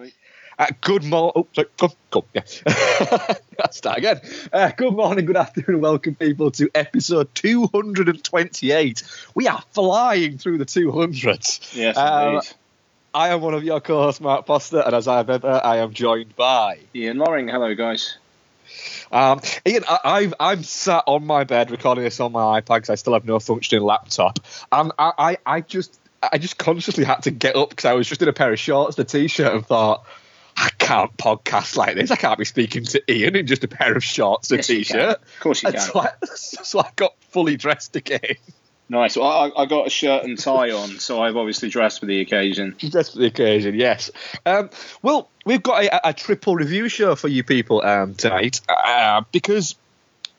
Sweet. Uh, good morning. Oh, sorry. Go, go. Yeah. Start again. Uh, good morning, good afternoon, welcome people to episode 228. We are flying through the 200s. Yes, Um, indeed. I am one of your co-hosts, Mark Foster, and as I've ever, I am joined by Ian Loring, hello guys. Um, Ian, I, I've, I'm sat on my bed recording this on my iPad because I still have no functioning laptop, and I, I, I just, I just consciously had to get up because I was just in a pair of shorts, and a t-shirt, and thought, I can't podcast like this. I can't be speaking to Ian in just a pair of shorts and a Yes, can. t-shirt. Of course you can. so, I, so I got fully dressed again, Nice. Well, I, I got a shirt and tie on, so I've obviously dressed for the occasion. just for the occasion. Yes. Um, well, we've got a, a triple review show for you people um, tonight uh, because.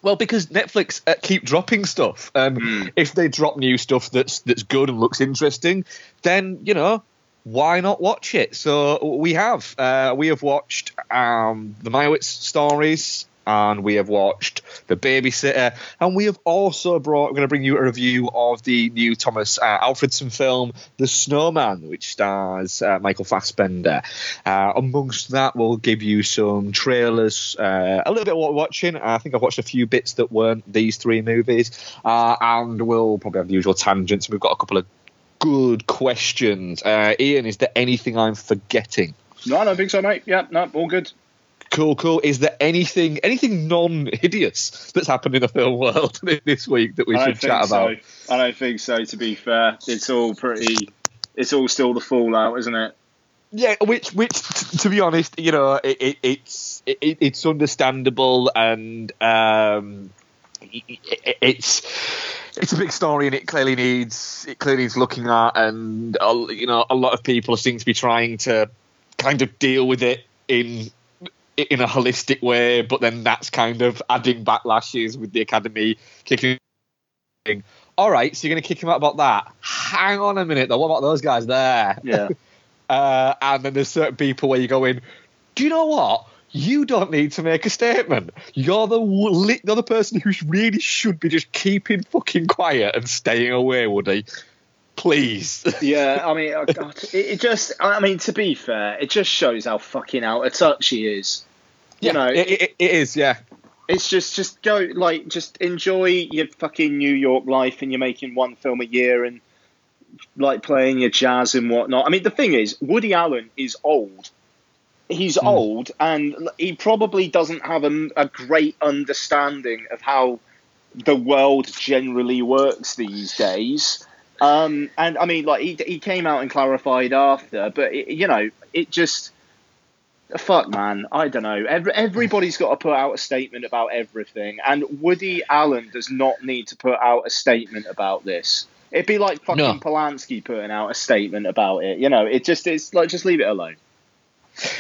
Well, because Netflix uh, keep dropping stuff. Um, Hmm. If they drop new stuff that's that's good and looks interesting, then you know why not watch it? So we have uh, we have watched um, the Meyerowitz stories, and we have watched the Babysitter, and we have also brought. We're going to bring you a review of the new Tomas uh, Alfredson film, The Snowman, which stars uh, Michael Fassbender. Uh, amongst that, we'll give you some trailers, uh, a little bit of what we're watching. I think I've watched a few bits that weren't these three movies, uh, and we'll probably have the usual tangents. We've got a couple of good questions. Uh, Ian, is there anything I'm forgetting? No, I don't think so, mate. Yeah, no, all good. Cool, cool. Is there anything anything non-hideous that's happened in the film world this week that we should chat about? so. I don't think so. To be fair, it's all pretty. It's all still the fallout, isn't it? Yeah, which, which, t- to be honest, you know, it, it, it's it, it's understandable, and um, it, it- it's it's a big story, and it clearly needs it clearly needs looking at, and uh, you know, a lot of people seem to be trying to kind of deal with it in in a holistic way, but then that's kind of adding backlashes with the academy kicking. All right, so you're going to kick him out about that? Hang on a minute, though. What about those guys there? Yeah. Uh, and then there's certain people where you go in, do you know what? You don't need to make a statement. You're the you're the person who really should be just keeping fucking quiet and staying away, Woody. Please. yeah, I mean, oh God, it, it just. I mean, to be fair, it just shows how fucking out of touch he is. You Yeah, know, it, it, it is. Yeah, It's just just go like just enjoy your fucking New York life and you're making one film a year and like playing your jazz and whatnot. I mean the thing is, Woody Allen is old. He's Hmm. old and he probably doesn't have a, a great understanding of how the world generally works these days. Um, and I mean, like he, he came out and clarified after, but it, you know, it just fuck, man. I don't know. Every, everybody's got to put out a statement about everything, and Woody Allen does not need to put out a statement about this. It'd be like fucking No. Polanski putting out a statement about it. You know, it just it's like just leave it alone.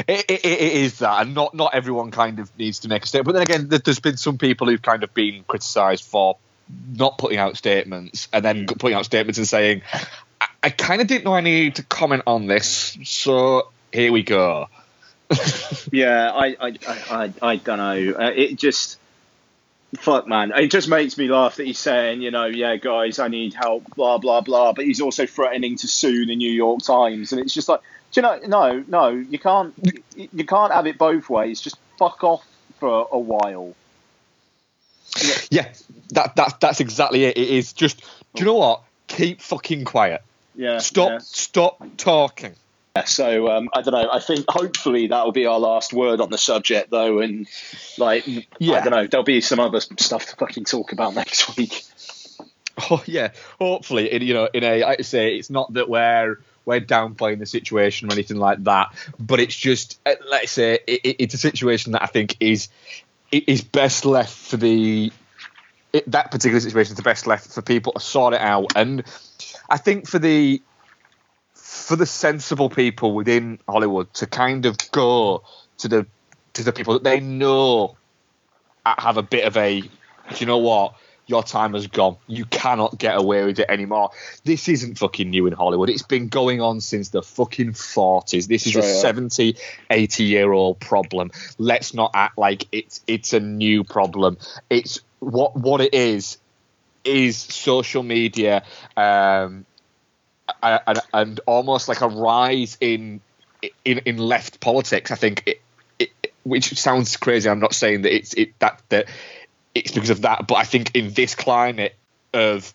it, it, it is that, and not not everyone kind of needs to make a statement. But then again, there's been some people who've kind of been criticised for not putting out statements, and then Mm. putting out statements and saying, "I, I kind of didn't know I needed to comment on this, so here we go." Yeah, I I I, I, don't know. Uh, it just fuck, man. It just makes me laugh that he's saying, you know, yeah, guys, I need help, blah blah blah. But he's also threatening to sue the New York Times, and it's just like, do you know, no, no, you can't, you, you can't have it both ways. Just fuck off for a while. Yeah, that that that's exactly it. It is just, do you know what? Keep fucking quiet. Yeah. Stop yeah. stop talking. Yeah, So um, I don't know. I think hopefully that will be our last word on the subject, though, and like Yeah. I don't know. There'll be some other stuff to fucking talk about next week. Oh yeah, hopefully, in, you know, in a, I say, it's not that we're we're downplaying the situation or anything like that, but it's just, uh, let's say, it, it- it's a situation that I think is is best left for the it, that particular situation is the best left for people to sort it out, and I think for the for the sensible people within Hollywood to kind of go to the to the people that they know have a bit of a, do you know what? Your time has gone. You cannot get away with it anymore. This isn't fucking new in Hollywood. It's been going on since the fucking 40s. This is a Straight up. 70, 80 year old problem. Let's not act like it's it's a new problem. It's what what it is is social media um, and, and almost like a rise in in in left politics. I think it, it, which sounds crazy. I'm not saying that it's it that that it's because of that, but I think in this climate of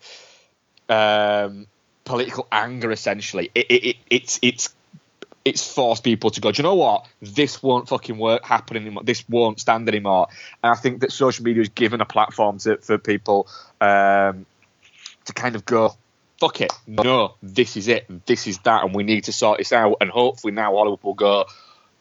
um, political anger, essentially, it, it, it it's it's it's forced people to go. Do you know what? This won't fucking work happen anymore. This won't stand anymore. And I think that social media has given a platform to, for people um, to kind of go, fuck it, no, this is it, this is that, and we need to sort this out. And hopefully now Hollywood will go,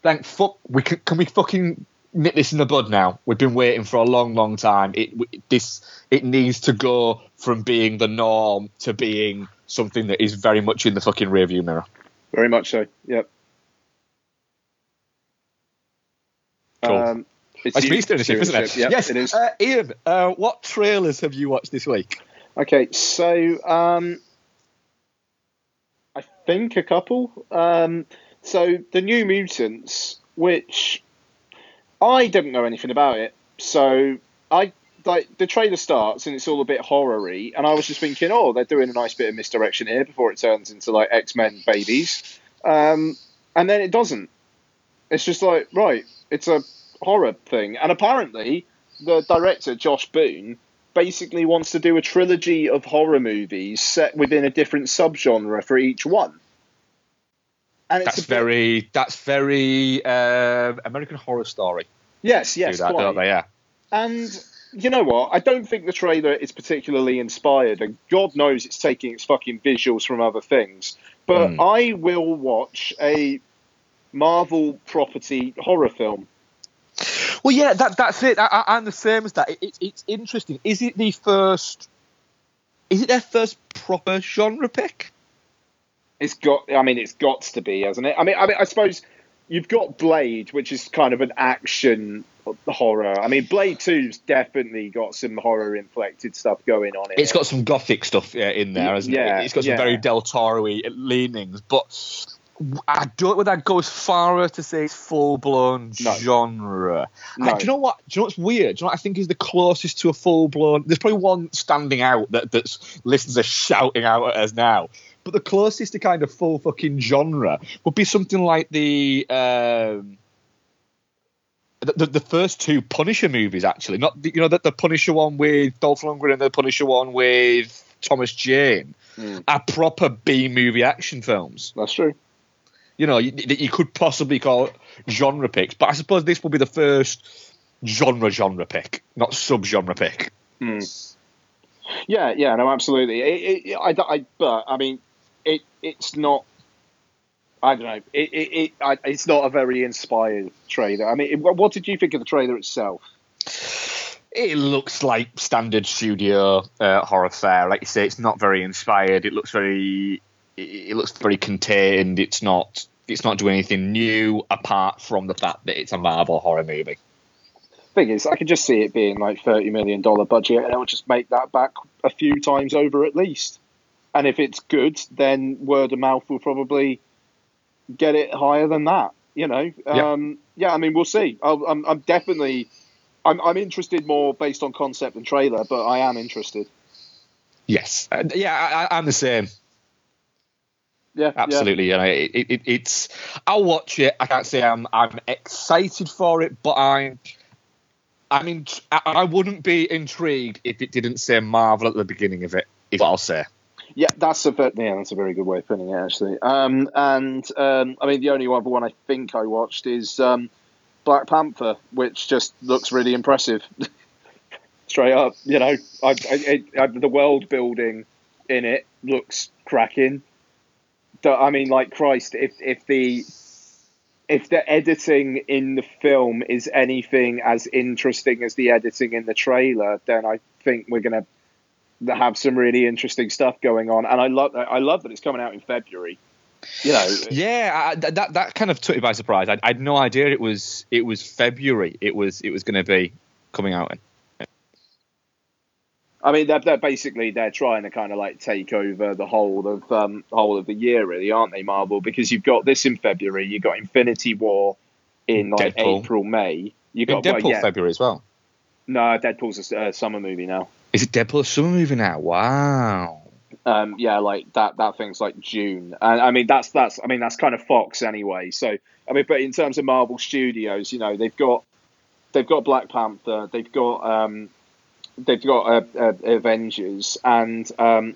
thank fuck, we can, can we fucking nip this in the bud now? We've been waiting for a long, long time. It this it needs to go from being the norm to being something that is very much in the fucking rearview mirror. Very much so. Yep. Cool. Um, it's, it's me isn't it? Yep, yes, it is. Uh, Ian, uh, what trailers have you watched this week? Okay, so um, I think a couple. Um, so the New Mutants, which I didn't know anything about it, so I like the trailer starts and it's all a bit horror-y, and I was just thinking, oh, they're doing a nice bit of misdirection here before it turns into like X Men babies, um, and then it doesn't. It's just like right, it's a horror thing. And apparently, the director, Josh Boone, basically wants to do a trilogy of horror movies set within a different subgenre for each one. That's bit... very that's very uh, American Horror Story. Yes, yes, that, quite. They, yeah. And you know what? I don't think the trailer is particularly inspired, and God knows it's taking its fucking visuals from other things. But mm. I will watch a Marvel property horror film well, yeah, that, that's it. I, am the same as that. It, it, it's interesting. Is it the first? Is it their first proper genre pick? It's got. I mean, it's got to be, hasn't it? I mean, I mean, I suppose you've got Blade, which is kind of an action horror. I mean, Blade Two's definitely got some horror inflected stuff going on. In it's it. got some gothic stuff yeah, in there, hasn't yeah, it? It's got some yeah. very Del Toro leanings, but I don't know whether I'd go as far as to say it's full blown no. genre. No. I, do you know what? Do you know what's weird? Do you know what I think is the closest to a full blown? There's probably one standing out that that's listeners are shouting out at us now. But the closest to kind of full fucking genre would be something like the. Um, the, the, the, first two Punisher movies, actually, not the, you know the, the Punisher one with Dolph Lundgren and the Punisher one with Thomas Jane, mm. are proper B movie action films. That's true you know, that you could possibly call genre picks. But I suppose this will be the first genre genre pick, not sub genre pick. Mm. Yeah, yeah, no, absolutely. It, it, I, I, but I mean, it it's not. I don't know. It, it, it I, it's not a very inspired trailer. I mean, what did you think of the trailer itself? It looks like standard studio uh, horror fare. Like you say, it's not very inspired. It looks very it looks very contained. It's not it's not doing anything new apart from the fact that it's a Marvel horror movie. Thing is, I could just see it being like thirty million dollar budget, and it will just make that back a few times over at least. And if it's good, then word of mouth will probably get it higher than that. You know, um, yeah. I mean, we'll see. i am I'm definitely, I'm, I'm interested more based on concept and trailer, but I am interested. Yes, uh, yeah, I, I'm the same yeah, absolutely. Yeah. You know, it, it, it's. I'll watch it. I can't say I'm I'm excited for it, but I'm. I mean, I wouldn't be intrigued if it didn't say Marvel at the beginning of it. Is what I'll say. Yeah, that's a yeah, that's a very good way of putting it actually. Um, and um, I mean, the only other one I think I watched is um, Black Panther, which just looks really impressive. Straight up, you know, I, I, I, the world building in it looks cracking. I mean, like Christ, if if the if the editing in the film is anything as interesting as the editing in the trailer, then I think we're gonna have some really interesting stuff going on. And I love I love that it's coming out in February. You know, yeah, I, that that kind of took me by surprise. I, I had no idea it was it was February. It was it was going to be coming out in. I mean, they're, they're, basically they're trying to kind of like take over the whole of um, whole of the year, really, aren't they, Marvel? Because you've got this in February, you've got Infinity War in like Deadpool. April, May. You got Deadpool well, yeah. February as well. No, Deadpool's a uh, summer movie now. Is it Deadpool a summer movie now? Wow. Um, yeah, like that. That thing's like June, and I mean that's that's. I mean that's kind of Fox anyway. So I mean, but in terms of Marvel Studios, you know, they've got they've got Black Panther, they've got um, they've got uh, uh, Avengers, and um,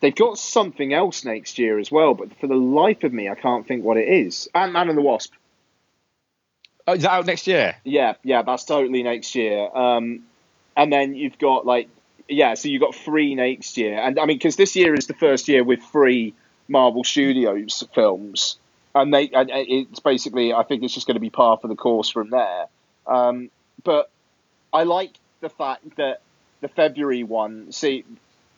they've got something else next year as well. But for the life of me, I can't think what it is. Ant Man and the Wasp. Oh, is that out next year? Yeah, yeah, that's totally next year. Um, and then you've got like yeah, so you've got three next year, and I mean because this year is the first year with three Marvel Studios films, and they and it's basically I think it's just going to be par for the course from there. Um, but I like the fact that the February one see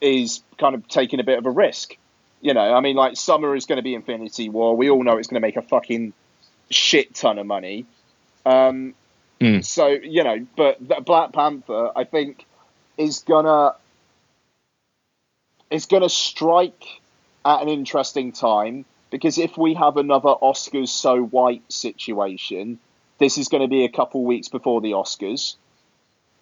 is kind of taking a bit of a risk. You know, I mean, like summer is going to be Infinity War. We all know it's going to make a fucking shit ton of money. Um, Mm. So you know, but the Black Panther, I think, is gonna is gonna strike at an interesting time because if we have another Oscars so white situation, this is going to be a couple weeks before the Oscars,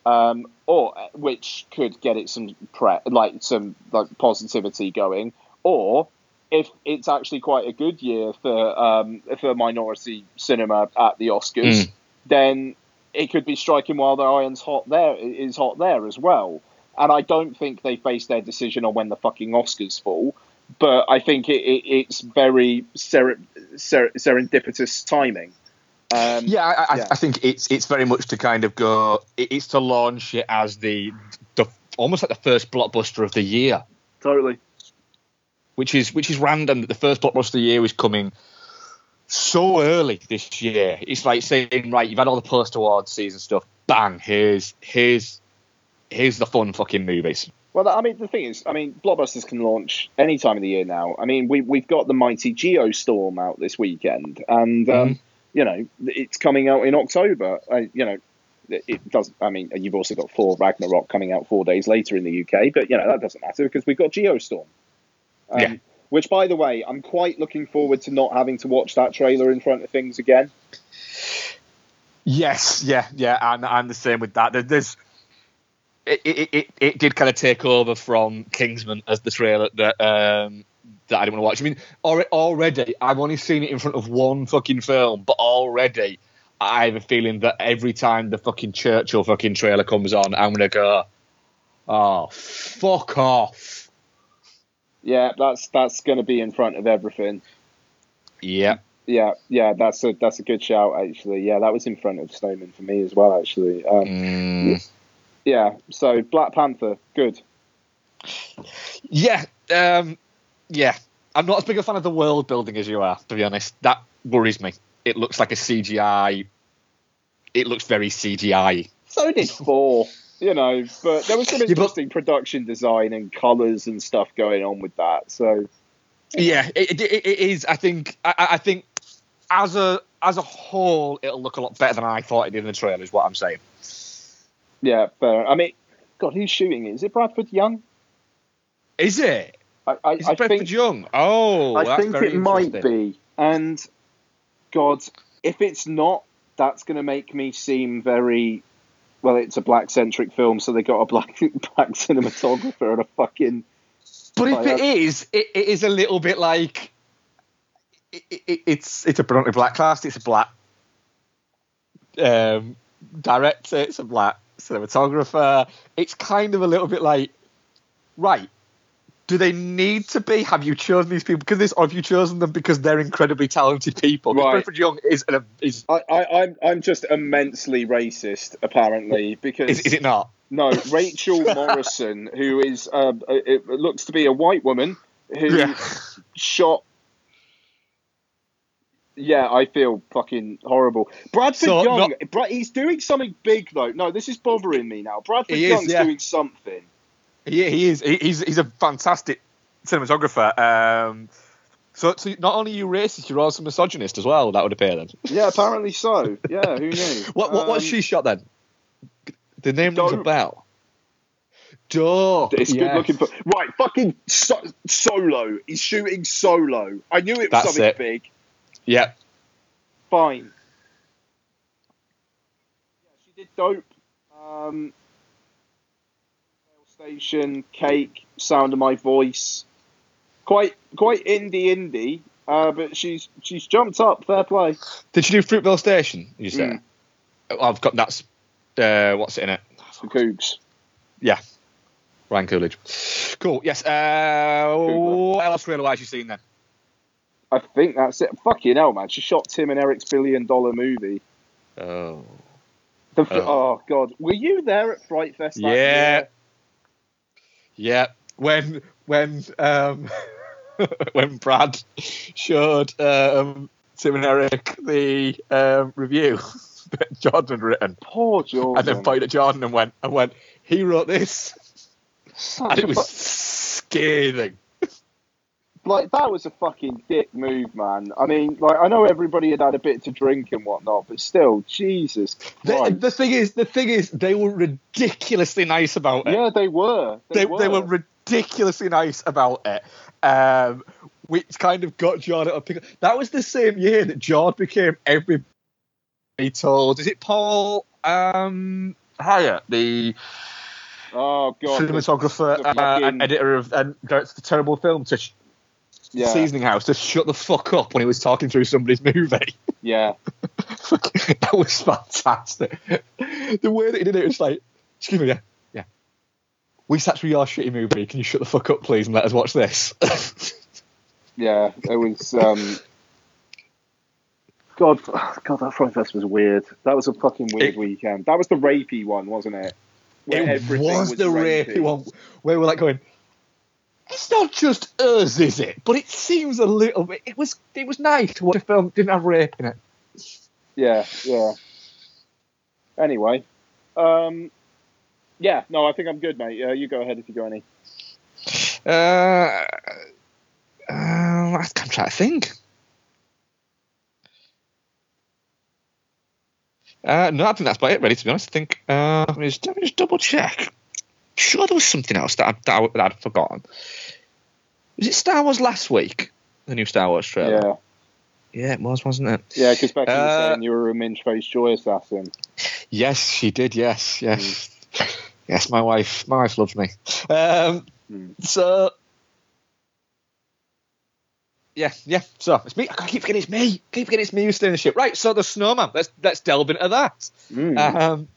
um, or which could get it some pre like some like positivity going, or if it's actually quite a good year for um, for minority cinema at the Oscars, Mm. then it could be striking while the iron's hot there is hot there as well. And I don't think they base their decision on when the fucking Oscars fall, but I think it, it, it's very ser- ser- serendipitous timing. Um, Yeah, I, I, Yeah. I think it's it's very much to kind of go. It's to launch it as the the almost like the first blockbuster of the year, totally. which is which is random that the first blockbuster of the year is coming so early this year. It's like saying, right, you've had all the post awards season stuff. Bang! Here's here's here's the fun fucking movies. Well, I mean, the thing is, I mean, blockbusters can launch any time of the year now. I mean, we we've got the mighty Geostorm out this weekend, and um, Mhm. You know, it's coming out in October. I, you know, it- does. I mean, you've also got Thor Ragnarok coming out four days later in the UK, but you know that doesn't matter because we've got Geostorm. Um, Yeah. Which, by the way, I'm quite looking forward to not having to watch that trailer in front of things again. Yes, yeah, yeah, and I'm the same with that. There- There's it, it, it, it did kind of take over from Kingsman as the trailer that um, that I didn't want to watch. I mean, already I've only seen it in front of one fucking film, but already I have a feeling that every time the fucking Churchill fucking trailer comes on, I'm gonna go, oh fuck off. Yeah, that's that's going to be in front of everything. Yeah, Yeah, yeah, that's a that's a good shout actually. Yeah, that was in front of Snowman for me as well actually. Um, Mm, Yeah, so Black Panther, good. yeah, um, yeah. I'm not as big a fan of the world building as you are, to be honest. That worries me. It looks like a CGI. It looks very CGI. So did four, you know, but there was some interesting production design and colours and stuff going on with that. So Yeah, it, it, it is. I think. I, I think as a as a whole, it'll look a lot better than I thought it did in the trailer. Is what I'm saying. yeah, fair. I mean, God, who's shooting it? Is it Bradford Young? Is it? I, I, Is I think Young? Oh, I think it might be. And God, if it's not, that's going to make me seem very. Well, it's a black centric film, so they got a black black cinematographer and a fucking. But if it is, it, it is a little bit like it, it, it's it's a predominantly black cast. It's a black um, director. It's a black cinematographer. It's kind of a little bit like right. Do they need to be? Have you chosen these people because this, or have you chosen them because they're incredibly talented people? Right. Bradford Young is an, is, I, I, I'm I'm just immensely racist, apparently, because is is it not? no Rachel Morrison, who is uh, it looks to be a white woman who Yeah. shot. Yeah, I feel fucking horrible. Bradford So, Young, not- Bra- he's doing something big though. No, this is bothering me now. Bradford He is, Young's yeah. doing something. He, he is. He, he's he's a fantastic cinematographer. Um, so, so not only are you racist, you're also misogynist as well. That would appear then. Yeah, apparently so. Yeah, who knew? What what what's Um, she shot then? The name rings a bell. Dope. It's yeah. good looking for right. Fucking so, solo. He's shooting solo. I knew it was That's something it. big. Yeah. Fine. Yeah, she did dope. Um, Station, Cake, Sound of My Voice. quite quite indie indie, uh, but she's she's jumped up. Fair play. Did she do Fruitvale Station? You said. Mm. Oh, I've got that's uh, what's it in it? The Cougs. Yeah, Ryan Coogler. Cool. Yes. Uh, what else really wise you seen then? I think that's it. Fucking hell, man! She shot Tim and Eric's billion dollar movie. Oh. The Oh. oh. god, were you there at Fright Fest? Yeah. year? Yeah. When when um when Brad showed um Tim and Eric the um, review that Jordan had written, Poor Jordan. and then pointed at Jordan and went and went, he wrote this, Such and a it was fu- scathing. Like that was a fucking dick move, man. I mean, like I know everybody had had a bit to drink and whatnot, but still, Jesus The, the thing is, the thing is, they were ridiculously nice about it. yeah, they were. they, they were ridiculously nice about it. Um, which kind of got pick up. That was the same year that Jordan became everybody told. Is it Paul um, Hyett, the Oh god. cinematographer the uh, and editor of and director of the terrible film to yeah, Seasoning House to shut the fuck up when he was talking through somebody's movie? yeah. that was fantastic. The way that he did it was like, excuse me, yeah, yeah. We sat through your shitty movie. Can you shut the fuck up, please, and let us watch this? Yeah, it was. Um, God, God, that Fright Fest was weird. That was a fucking weird It- weekend. That was the rapey one, wasn't it? Where it everything was the rapey one where were we're like going. It's not just us, is it? But it seems a little bit. It was. It was nice to watch a film that didn't have rape in it. Yeah, yeah. Anyway, um, yeah, no, I think I'm good, mate. Uh, you go ahead if you got any. Uh, uh, I'm trying to think. Uh, no, I think that's about it. Ready to be honest. I think. Uh, let, me just, let me just double check. Sure, there was something else that, I, that, I, that I'd forgotten. Was it Star Wars last week? The new Star Wars trailer. Yeah, Yeah, it was, wasn't it? yeah, because Becky in Uh, saying you were a minge-faced joy assassin. Yes, she did. Yes, yes, yes. My wife, my wife loves me. Um, Hmm. so yeah, yeah. So it's me. I keep forgetting it's me. Keep forgetting it's me who's steering the ship. Right. So the Snowman. Let's let's delve into that. Mm. Um,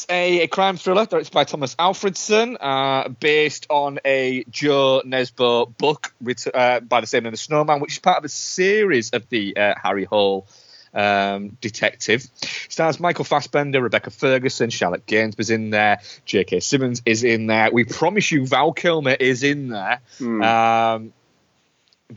it's a, a crime thriller directed by Tomas Alfredson, uh, based on a Jo Nesbø book uh, by the same name, The Snowman, which is part of a series of the uh, Harry Hole um, detective. Stars Michael Fassbender, Rebecca Ferguson, Charlotte Gainsbourg's in there, J.K. Simmons is in there. We promise you, Val Kilmer is in there. Hmm. Um,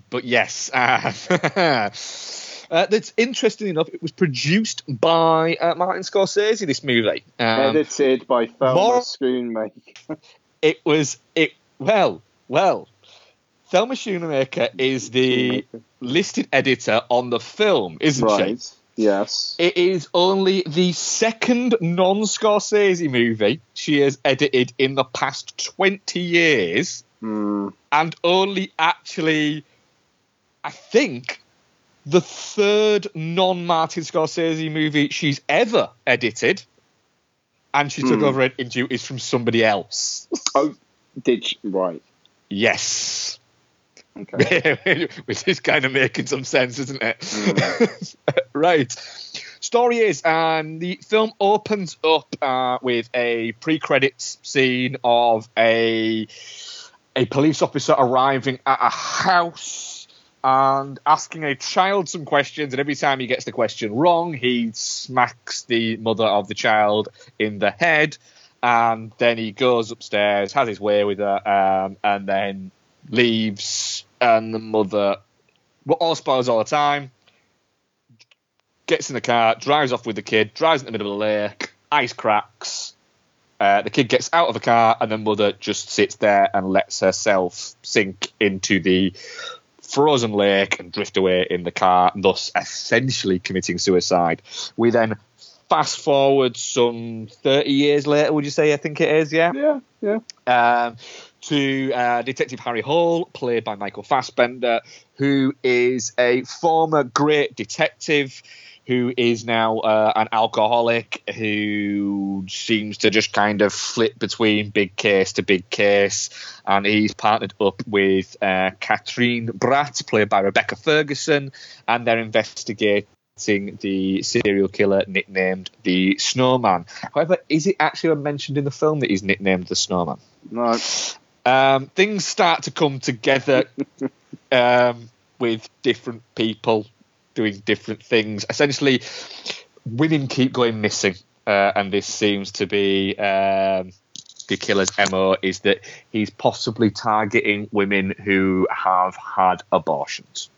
but yes, uh, that's interesting enough. It was produced by uh, Martin Scorsese. This movie. Um, Edited by Thelma more- Schoonmaker. it was it. Well, well. Thelma Schoonmaker is the listed editor on the film, isn't she? Yes. It is only the second non Scorsese movie she has edited in the past 20 years, Hmm. and only actually, I think, the third non Martin Scorsese movie she's ever edited. And she took Hmm. over editing duties from somebody else. Oh, did she? Right. Yes. Okay. Which is kind of making some sense, isn't it? Mm. right. Story is, um, the film opens up uh, with a pre-credits scene of a a police officer arriving at a house and asking a child some questions, and every time he gets the question wrong, he smacks the mother of the child in the head, and then he goes upstairs, has his way with her, um, and then leaves, and the mother, well, all spoils all the time, gets in the car, drives off with the kid, drives in the middle of the lake, ice cracks. Uh, the kid gets out of the car, and the mother just sits there and lets herself sink into the frozen lake and drift away in the car, thus essentially committing suicide. We then fast forward some 30 years later, would you say? I think it is, yeah? Yeah. Yeah. um, to uh, Detective Harry Hole, played by Michael Fassbender, who is a former great detective who is now uh, an alcoholic who seems to just kind of flip between big case to big case. And he's partnered up with uh, Katrine Bratt, played by Rebecca Ferguson, and they're investigating the serial killer nicknamed the Snowman. However, is it actually mentioned in the film that he's nicknamed the Snowman? No. Um, things start to come together um, with different people doing different things. Essentially, women keep going missing, uh, and this seems to be um, the killer's mo is that he's possibly targeting women who have had abortions.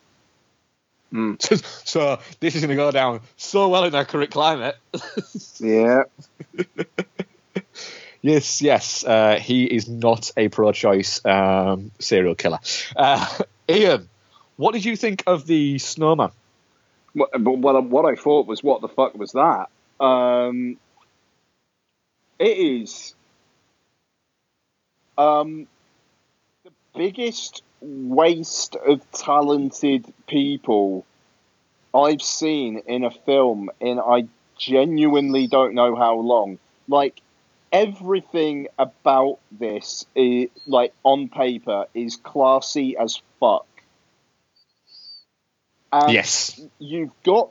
Mm. So, so this is going to go down so well in our current climate. Yeah. yes, yes, uh, he is not a pro-choice um, serial killer. Uh, Ian, what did you think of the snowman? But what, I- what I thought was, what the fuck was that? Um, it is um, the biggest waste of talented people I've seen in a film in I genuinely don't know how long. Like everything about this, is, like on paper, is classy as fuck. And yes, you've got,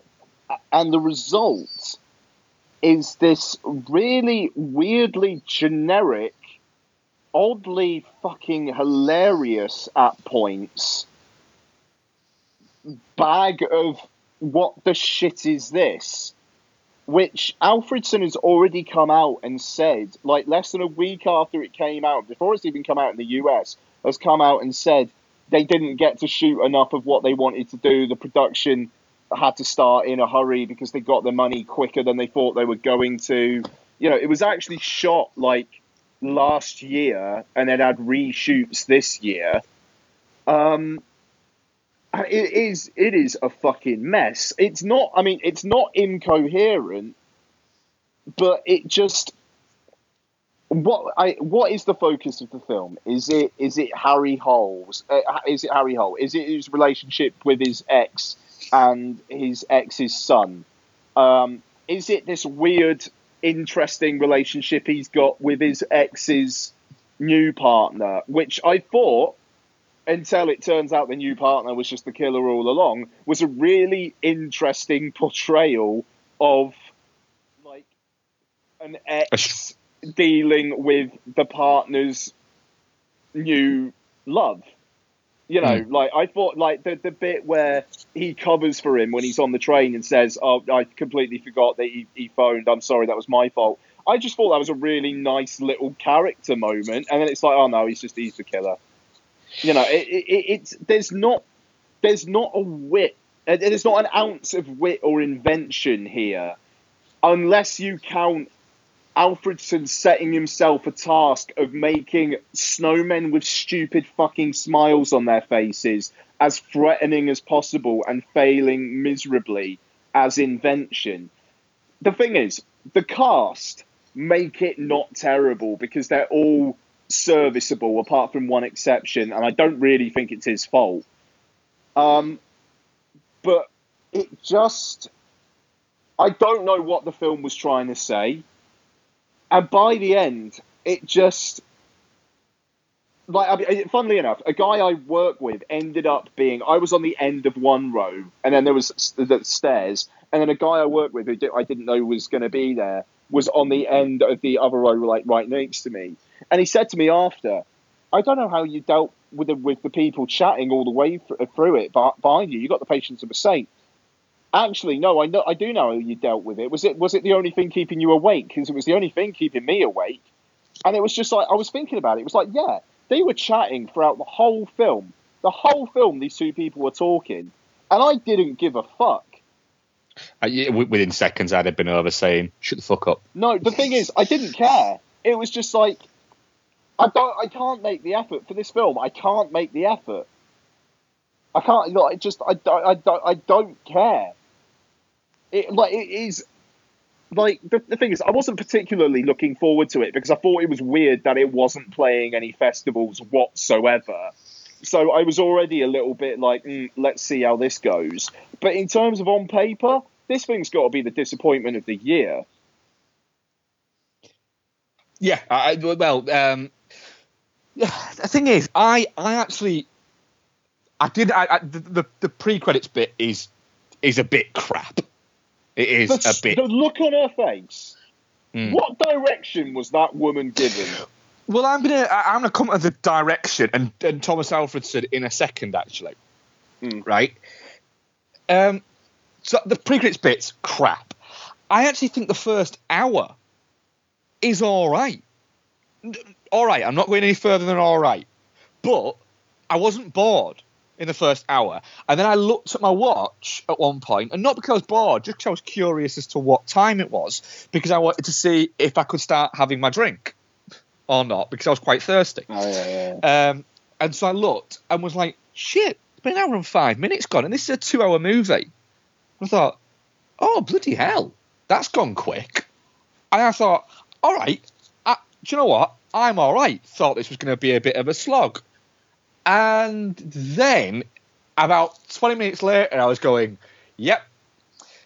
and the result is this really weirdly generic, oddly fucking hilarious at points bag of what the shit is this? Which Alfredson has already come out and said, like less than a week after it came out, before it's even come out in the US, has come out and said they didn't get to shoot enough of what they wanted to do. The production had to start in a hurry because they got the money quicker than they thought they were going to. You know, it was actually shot like last year and then had reshoots this year. Um, and it is it is a fucking mess. It's not. I mean, it's not incoherent, but it just what I what is the focus of the film? Is it is it Harry Hole's? Uh, is it Harry Hole? Is it his relationship with his ex and his ex's son? Um, is it this weird, interesting relationship he's got with his ex's new partner? Which I thought, until it turns out the new partner was just the killer all along, was a really interesting portrayal of like an ex dealing with the partner's new love. You know, Mm. like I thought, like the the bit where he covers for him when he's on the train and says, "Oh, I completely forgot that he, he phoned. I'm sorry, that was my fault." I just thought that was a really nice little character moment, and then it's like, "Oh no, he's just he's the killer." You know, it, it, it, it's there's not there's not a wit, uh, there's not an ounce of wit or invention here, unless you count Alfredson setting himself a task of making snowmen with stupid fucking smiles on their faces as threatening as possible and failing miserably as invention. The thing is, the cast make it not terrible because they're all serviceable apart from one exception, and I don't really think it's his fault. Um, but it just. I don't know what the film was trying to say. And by the end, it just like I mean, funnily enough, a guy I work with ended up being I was on the end of one row, and then there was the stairs, and then a guy I work with who I didn't know was going to be there was on the end of the other row, like right next to me, and he said to me after, "I don't know how you dealt with the, with the people chatting all the way through it behind you. You got the patience of a saint." Actually, no, I know I do know how you dealt with it. Was it was it the only thing keeping you awake? Because it was the only thing keeping me awake. And it was just like I was thinking about it. It was like, yeah, they were chatting throughout the whole film. The whole film, these two people were talking, and I didn't give a fuck. Uh, yeah, within seconds, I'd have been over saying, "Shut the fuck up." No, the thing is, I didn't care. It was just like, I don't, I can't make the effort for this film. I can't make the effort. I can't. Like, I just, I don't, I don't, I don't care. It like it is. Like the, the thing is, I wasn't particularly looking forward to it because I thought it was weird that it wasn't playing any festivals whatsoever. So I was already a little bit like, mm, let's see how this goes. But in terms of on paper, this thing's got to be the disappointment of the year. Yeah, I, well, um, the thing is, I I actually I did I, I the, the pre credits bit is is a bit crap. It is The, a bit. the look on her face. Mm. What direction was that woman given? Well, I'm gonna I'm gonna come to the direction and, and Tomas Alfredson in a second actually. Hmm. Right. Um. So the pre-credits bit's crap. I actually think the first hour is all right. All right, I'm not going any further than all right, but I wasn't bored in the first hour. And then I looked at my watch at one point, and not because I was bored, just because I was curious as to what time it was, because I wanted to see if I could start having my drink or not, because I was quite thirsty. Oh yeah, yeah. Um, and so I looked and was like, shit, it's been an hour and five minutes gone, and this is a two hour movie. I thought, oh, bloody hell, that's gone quick. And I thought, all right, I, do you know what? I'm all right. Thought this was going to be a bit of a slog. And then, about 20 minutes later, I was going, yep,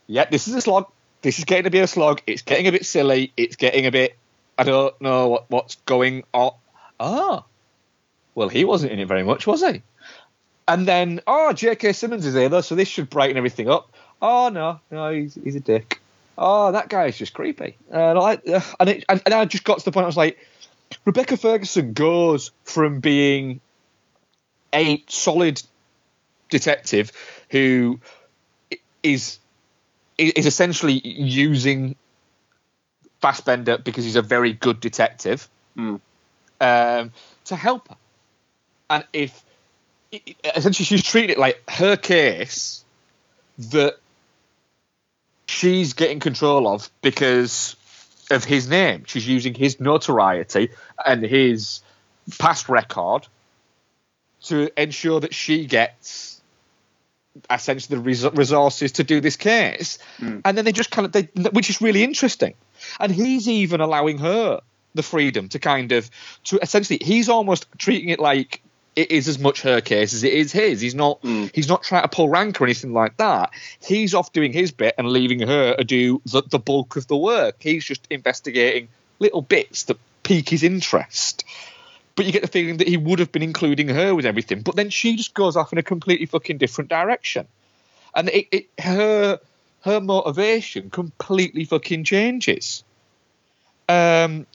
yep, this is a slog. This is getting to be a slog. It's getting a bit silly. It's getting a bit, I don't know what, what's going on. Ah, well, he wasn't in it very much, was he? And then, oh, J.K. Simmons is here, though, so this should brighten everything up. Oh, no, no, he's, he's a dick. Oh, that guy is just creepy. And, I, uh, and, it, and, and I just got to the point I was like, Rebecca Ferguson goes from being a solid detective who is is essentially using Fassbender because he's a very good detective Hmm. um, to help her. And if essentially she's treating it like her case that she's getting control of because of his name. She's using his notoriety and his past record to ensure that she gets essentially the res- resources to do this case. Mm. And then they just kind of, they, which is really interesting. And he's even allowing her the freedom to kind of, to essentially, he's almost treating it like it is as much her case as it is his. He's not, Mm. he's not trying to pull rank or anything like that. He's off doing his bit and leaving her to do the, the bulk of the work. He's just investigating little bits that pique his interest. But you get the feeling that he would have been including her with everything. But then she just goes off in a completely fucking different direction. And it, it her her motivation completely fucking changes. Um,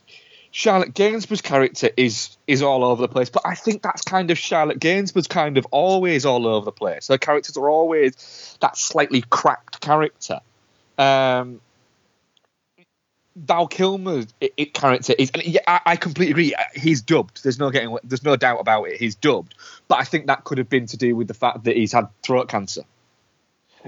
Charlotte Gainsbourg's character is is all over the place, but I think that's kind of Charlotte Gainsbourg's kind of always all over the place. Her characters are always that slightly cracked character. Um, Val Kilmer's it, it character is, and yeah, I, I completely agree. Uh, he's dubbed. There's no getting. There's no doubt about it. He's dubbed, but I think that could have been to do with the fact that he's had throat cancer.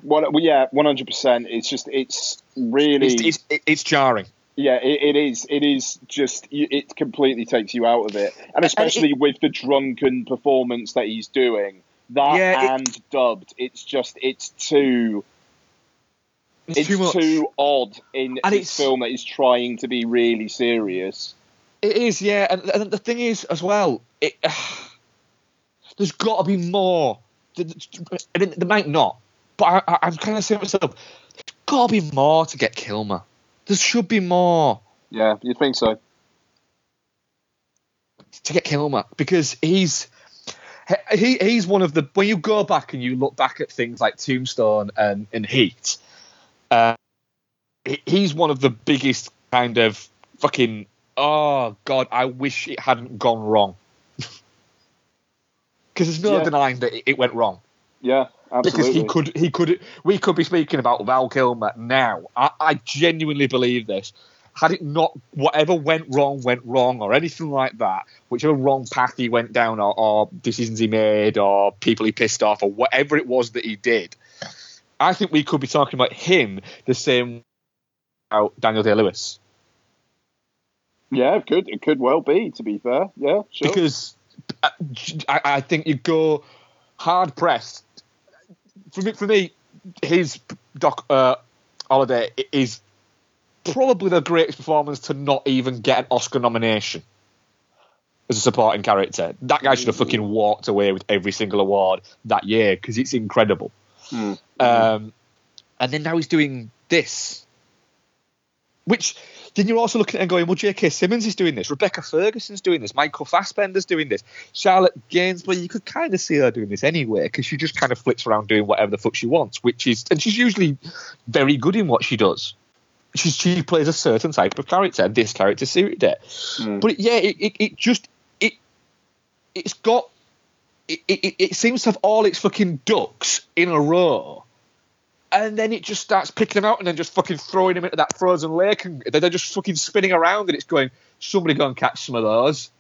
Well, uh, well, yeah, one hundred percent. It's just it's really It's, it's, it's jarring. yeah, it, it is. It is just it completely takes you out of it, and especially with the drunken performance that he's doing. That Yeah, it- and dubbed, it's just it's too It's, it's too much. odd in And this film that is trying to be really serious. It is, yeah. And, and the thing is, as well, it, there's got to be more. There might not, but I, I'm kind of saying to myself, there's got to be more to get Kilmer. There should be more Yeah, you think so? to get Kilmer because he's he he's one of the when you go back and you look back at things like Tombstone and, and Heat, uh, he's one of the biggest kind of fucking oh god I wish it hadn't gone wrong because there's no Yeah. denying that it, it went wrong Yeah, absolutely. because he could he could we could be speaking about Val Kilmer now. I, I genuinely believe this. Had it not whatever went wrong went wrong or anything like that, whichever wrong path he went down or, or decisions he made or people he pissed off or whatever it was that he did, I think we could be talking about him the same about Daniel Day Lewis. Yeah, it could it could well be. To be fair, yeah, sure. because uh, I, I think you go hard pressed. For me, for me, his doc uh, Holliday is probably the greatest performance to not even get an Oscar nomination as a supporting character. That guy should have fucking walked away with every single award that year because it's incredible. Hmm. Um, and then now he's doing this, which then you're also looking at and going, well, J.K. Simmons is doing this, Rebecca Ferguson's doing this, Michael Fassbender's doing this, Charlotte Gainsbourg. You could kind of see her doing this anyway because she just kind of flips around doing whatever the fuck she wants, which is, and she's usually very good in what she does. She, she plays a certain type of character, and this character suited it. Mm. But yeah, it, it, it just it it's got it, it, seems to have all its fucking ducks in a row and then it just starts picking them out and then just fucking throwing them into that frozen lake, and they're just fucking spinning around, and it's going, somebody go and catch some of those.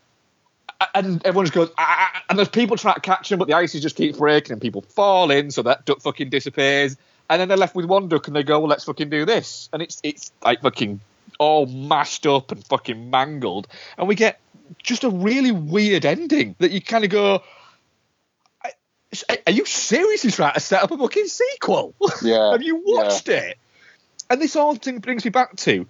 And everyone just goes, ah, and there's people trying to catch them, but the ices just keep breaking, and people fall in, so that duck fucking disappears. And then they're left with one duck, and they go, well, let's fucking do this. And it's it's like fucking all mashed up and fucking mangled, and we get just a really weird ending that you kind of go, are you seriously trying to set up a fucking sequel? Yeah. Have you watched it? And this whole thing brings me back to,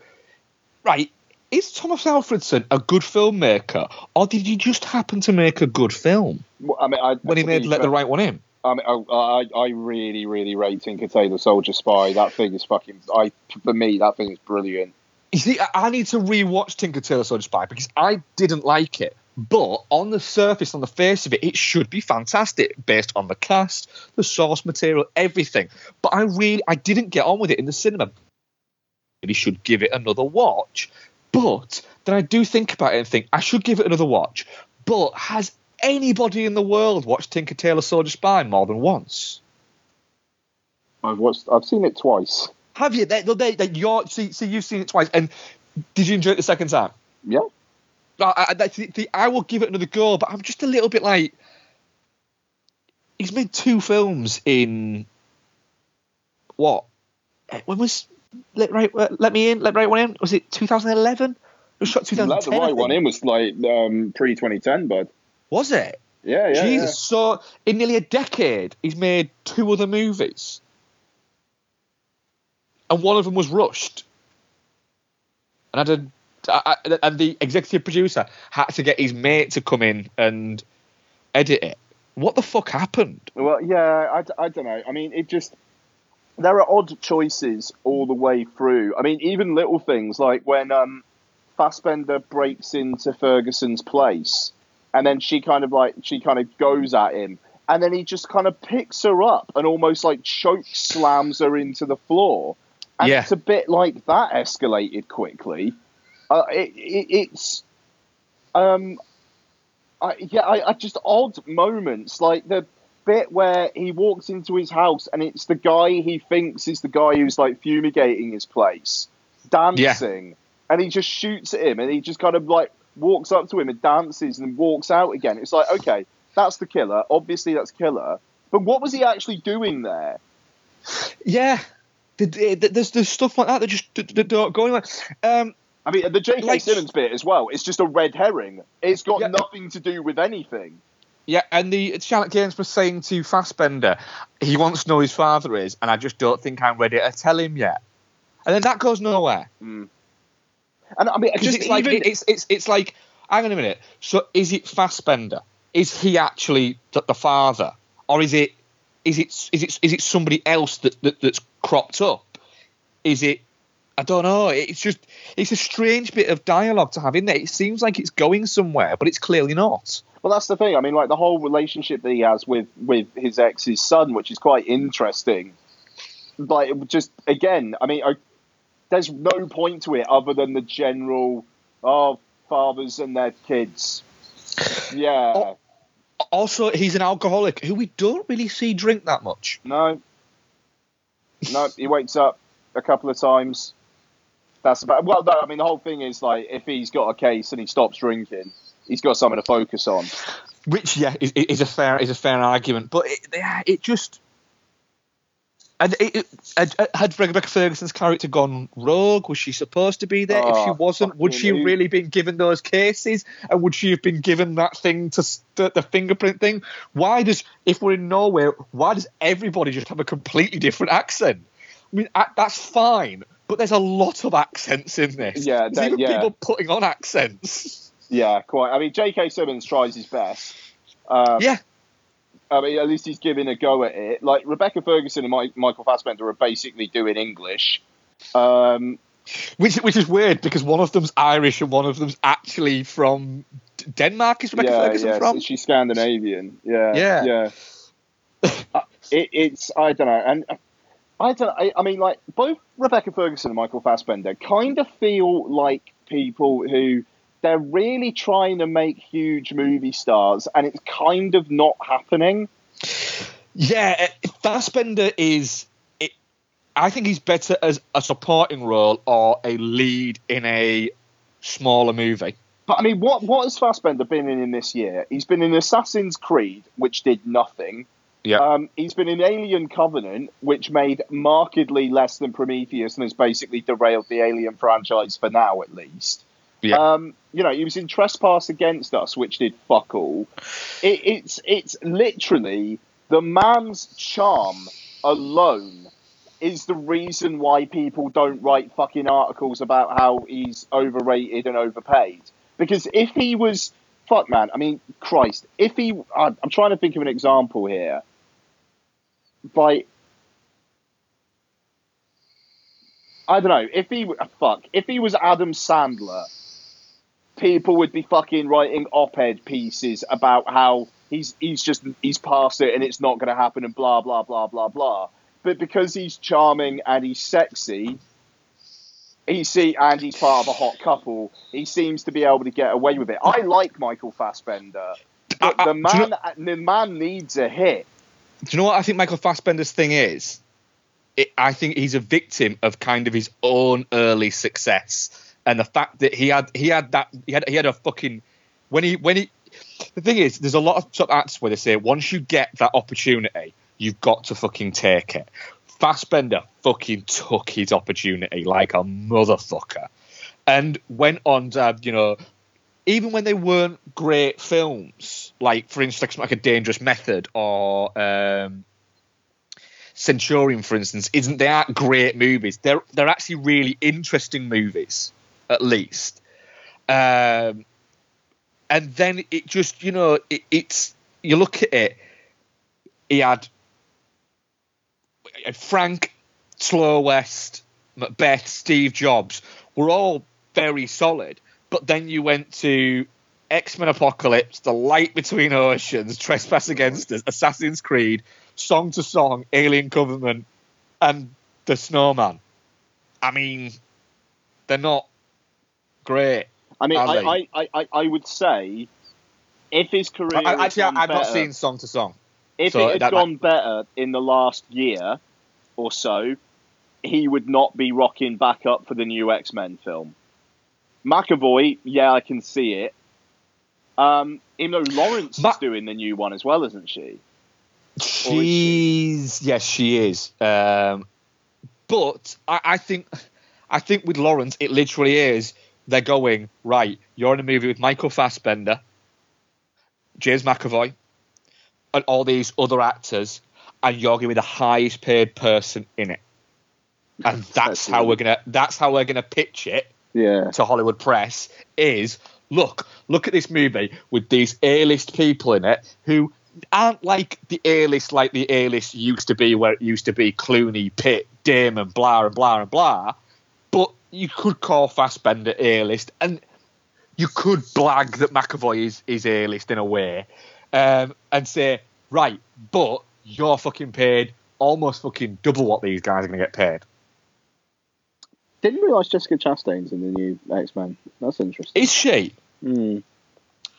right, is Tomas Alfredson a good filmmaker, or did he just happen to make a good film Well, I mean, I, when he made Let the Right One In? I, mean, oh, I, I, I really, really rate Tinker Tailor Soldier Spy. That thing is fucking. I for me, that thing is brilliant. You see, I- I need to rewatch Tinker Tailor Soldier Spy because I didn't like it. But on the surface, on the face of it, it should be fantastic based on the cast, the source material, everything. But I really, I didn't get on with it in the cinema. Really should give it another watch. But then I do think about it and think I should give it another watch. But has anybody in the world watched Tinker Tailor Soldier Spy more than once? I've watched. I've seen it twice. Have you? They, they, they, you're, see, see, you've seen it twice, and did you enjoy it the second time? Yeah. I, I, that's the, the, I will give it another go, but I'm just a little bit like he's made two films in what? Eh, When was let right uh, let me in let right one in? Was it 2011? It was shot Let 2010. the right one in was like um, pre 2010, bud. Was it? Yeah, yeah. Jesus. So in nearly a decade, he's made two other movies, and one of them was rushed. And I did, I, I- and the executive producer had to get his mate to come in and edit it. What the fuck happened? Well, yeah. I, I don't know. I mean, it just there are odd choices all the way through. I mean, even little things like when um, Fassbender breaks into Ferguson's place, and then she kind of like she kind of goes at him, and then he just kind of picks her up and almost like choke slams her into the floor. And Yeah. it's a bit like that escalated quickly. Uh, it, it, it's um, I, yeah, I, I just odd moments like the bit where he walks into his house and it's the guy he thinks is the guy who's like fumigating his place, dancing, and he just shoots at him and he just kind of like walks up to him and dances and walks out again. It's like okay, that's the killer. Obviously, that's killer. But what was he actually doing there? Yeah, The- the- the- there's there's stuff like that that just don't go anywhere. Um, I mean, the J.K. Like- Simmons bit as well. It's just a red herring. It's got Yeah. nothing to do with anything. Yeah, and the Charlotte Gainsbourg saying to Fassbender, he wants to know who his father is, and I just don't think I'm ready to tell him yet. And then that goes nowhere. Hmm. And I mean, just it's like even it- it's it's it's like hang on a minute. So is it Fassbender? Is he actually the, the father, or is it is it is it is it somebody else that, that that's cropped up? Is it? I don't know. It's just it's a strange bit of dialogue to have in there. It seems like it's going somewhere, but it's clearly not. Well, that's the thing. I mean, like the whole relationship that he has with with his ex's son, which is quite interesting. Like, just again, I mean, I, there's no point to it other than the general, oh, fathers and their kids. Yeah, Oh. Also, he's an alcoholic who we don't really see drink that much. no, no. He wakes up a couple of times. That's about. Well, no, I mean, the whole thing is like, if he's got a case and he stops drinking, he's got something to focus on. Which, yeah, is, is a fair is a fair argument, but it, it just and it, it, had, had Rebecca Ferguson's character gone rogue? Was she supposed to be there? if she Oh, wasn't, would she really been given those cases? And would she have been given that thing to s- the, the fingerprint thing? Why does if we're in Norway, why does everybody just have a completely different accent? I mean, that's fine, but there's a lot of accents in this. Yeah, there's even yeah. people putting on accents. Yeah, quite. I mean, J.K. Simmons tries his best. Um, yeah, I mean, at least he's giving a go at it. Like Rebecca Ferguson and Mike, Michael Fassbender are basically doing English. Um, which which is weird because one of them's Irish and one of them's actually from Denmark. Is Rebecca yeah, Ferguson yeah, from? she's Scandinavian. Yeah, Yeah. yeah. Uh, it, it's I don't know, and I don't. I, I mean, like both Rebecca Ferguson and Michael Fassbender kind of feel like people who they're really trying to make huge movie stars, and it's kind of not happening. Yeah, uh, Fassbender is. It, I think he's better as a supporting role or a lead in a smaller movie. But I mean, what what has Fassbender been in in this year? He's been in Assassin's Creed, which did nothing. Yeah. Um, he's been in Alien Covenant, which made markedly less than Prometheus and has basically derailed the Alien franchise for now, at least. Yeah. Um, you know, he was in Trespass Against Us, which did fuck all. It, it's it's literally the man's charm alone is the reason why people don't write fucking articles about how he's overrated and overpaid. Because if he was fuck man, I mean Christ, if he I'm I'm trying to think of an example here. By I don't know if he w- fuck if he was Adam Sandler, people would be fucking writing op-ed pieces about how he's he's just he's past it and it's not going to happen and blah blah blah blah blah. But because he's charming and he's sexy, he see and he's part of a hot couple, he seems to be able to get away with it. I like Michael Fassbender, but I- I- the do you man know- the man needs a hit. Do you know what I think Michael Fassbender's thing is? It, I think he's a victim of kind of his own early success and the fact that he had he had that he had he had a fucking when he when he the thing is there's a lot of of acts where they say once you get that opportunity you've got to fucking take it. Fassbender fucking took his opportunity like a motherfucker and went on to have, you know even when they weren't great films, like for instance, like a Dangerous Method or um, Centurion, for instance, isn't they aren't great movies. They're they're actually really interesting movies, at least. Um, and then it just you know it, it's you look at it. He had, had Frank, Slow West, Macbeth, Steve Jobs were all very solid. But then you went to X Men Apocalypse, The Light Between Oceans, Trespass Against Us, Assassin's Creed, Song to Song, Alien Covenant, and The Snowman. I mean, they're not great. I mean, I. I, I, I, would say if his career I, actually, I've not seen Song to Song. if so it had gone better in the last year or so, he would not be rocking back up for the new X Men film. McAvoy, yeah, I can see it. Um, even though Lawrence Ma- is doing the new one as well, isn't she? She's yes, she is. Um, but I, I think I think with Lawrence, it literally is. They're going right. You're in a movie with Michael Fassbender, James McAvoy, and all these other actors, and you're going to be the highest paid person in it. And that's That's how we're gonna. That's how we're gonna pitch it Yeah. to Hollywood press is look, look at this movie with these A-list people in it who aren't like the A-list like the A-list used to be where it used to be Clooney, Pitt, Damon, blah and blah and blah. But you could call Fassbender A-list and you could blag that McAvoy is, is A-list in a way um, and say, right, but you're fucking paid almost fucking double what these guys are going to get paid. Didn't realise Jessica Chastain's in the new X Men. That's interesting. Is she? Hmm.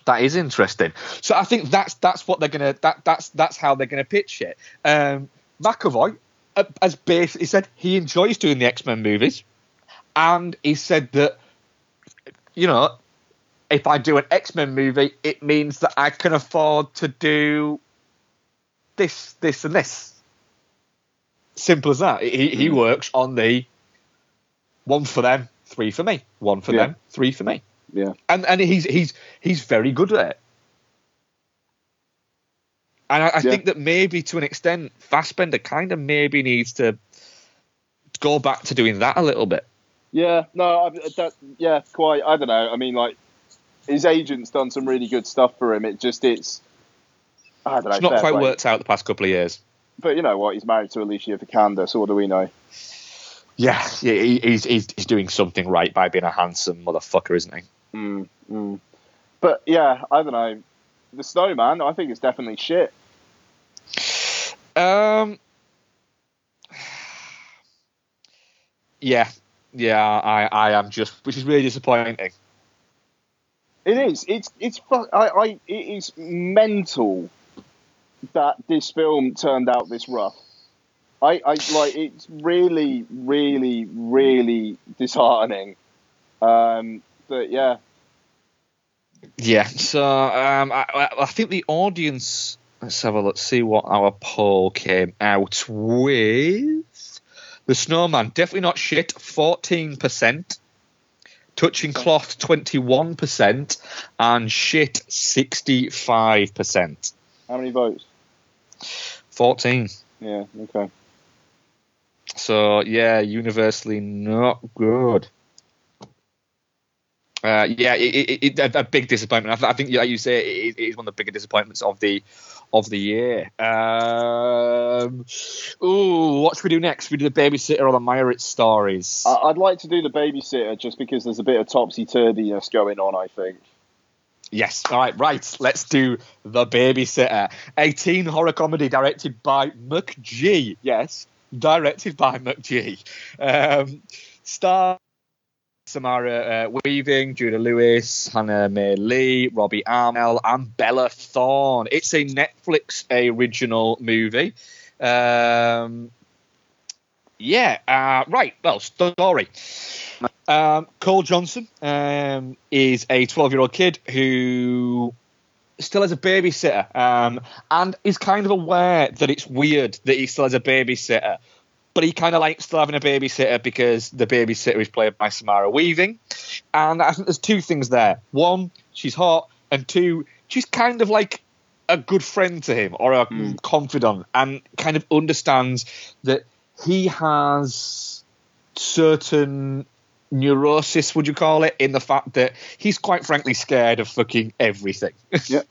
That is interesting. So I think that's that's what they're gonna that that's that's how they're gonna pitch it. Um, McAvoy uh, has basically said he enjoys doing the X Men movies, and he said that you know if I do an X Men movie, it means that I can afford to do this, this, and this. Simple as that. He he works on the one for them, three for me. One for Yeah. them, three for me Yeah. and and he's he's he's very good at it. And I, I Yeah. think that maybe to an extent, Fassbender kind of maybe needs to go back to doing that a little bit. Yeah, no, I, that, yeah, quite. I don't know. I mean, like his agent's done some really good stuff for him. It just it's, I don't know. It's not quite worked out the past couple of years. But you know what? He's married to Alicia Vikander, so what do we know? Yeah, yeah he, he's, he's he's doing something right by being a handsome motherfucker, isn't he? Mm, mm. But yeah, I don't know. The Snowman, I think it's definitely shit. Um. Yeah, yeah, I, I am just, which is really disappointing. It is. It's it's. I, I. It is mental that this film turned out this rough. I. I like. It's really, really, really disheartening. Um. But yeah. Yeah, so um, I, I think the audience. Let's have a look. See what our poll came out with. The Snowman definitely not shit. Fourteen percent. Touching cloth twenty one percent, and shit sixty five percent. How many votes? Fourteen. Yeah. Okay. So yeah, universally not good. Uh, yeah, it, it, it, a, big disappointment. I, th- I think, like you say, it, it is one of the bigger disappointments of the of the year. Um, ooh, what should we do next? We do the babysitter or the Meyerowitz stories? I, I'd like to do the babysitter just because there's a bit of topsy turvyness going on. I think. Yes. All right. Right. Let's do the babysitter, a teen horror comedy directed by McG. Yes, directed by McG. Um, star Samara uh, Weaving, Judah Lewis, Hana Mae Lee, Robbie Amell, and Bella Thorne. It's a Netflix original movie. Um, yeah. Uh, right. Well, story. Um, Cole Johnson um, is a 12 year old kid who still has a babysitter um, and is kind of aware that it's weird that he still has a babysitter. But he kind of likes still having a babysitter because the babysitter is played by Samara Weaving. And I think there's two things there. One, she's hot. And two, she's kind of like a good friend to him or a Mm. confidant and kind of understands that he has certain neurosis, would you call it, in the fact that he's quite frankly scared of fucking everything. Yeah.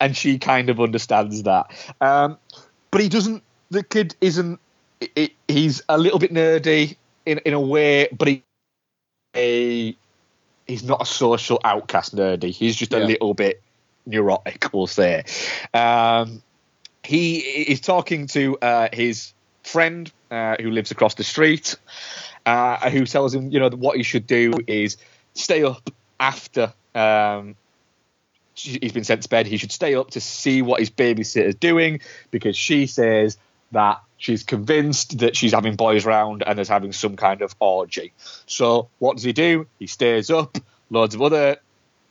and she kind of understands that. Um, but he doesn't, the kid isn't, i i he's a little bit nerdy in, in a way, but he, a, he's not a social outcast nerdy. He's just a Yeah. little bit neurotic, we'll say. Um, he is talking to uh, his friend uh, who lives across the street, uh, who tells him, you know, what he should do is stay up after um, he's been sent to bed. He should stay up to see what his babysitter's doing because she says that she's convinced that she's having boys round and is having some kind of orgy. So what does he do? He stays up. Loads of other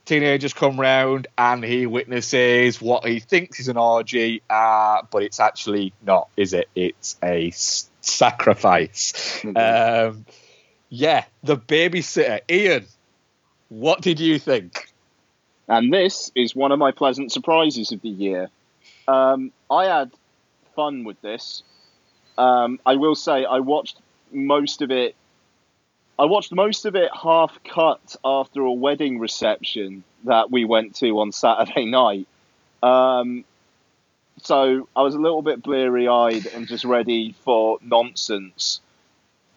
teenagers come round and he witnesses what he thinks is an orgy, uh, but it's actually not, is it? It's a sacrifice. Um, yeah, the babysitter. Ian, what did you think? And this is one of my pleasant surprises of the year. Um, I had fun with this. Um, I will say I watched most of it. I watched most of it half cut after a wedding reception that we went to on Saturday night. Um, so I was a little bit bleary eyed and just ready for nonsense.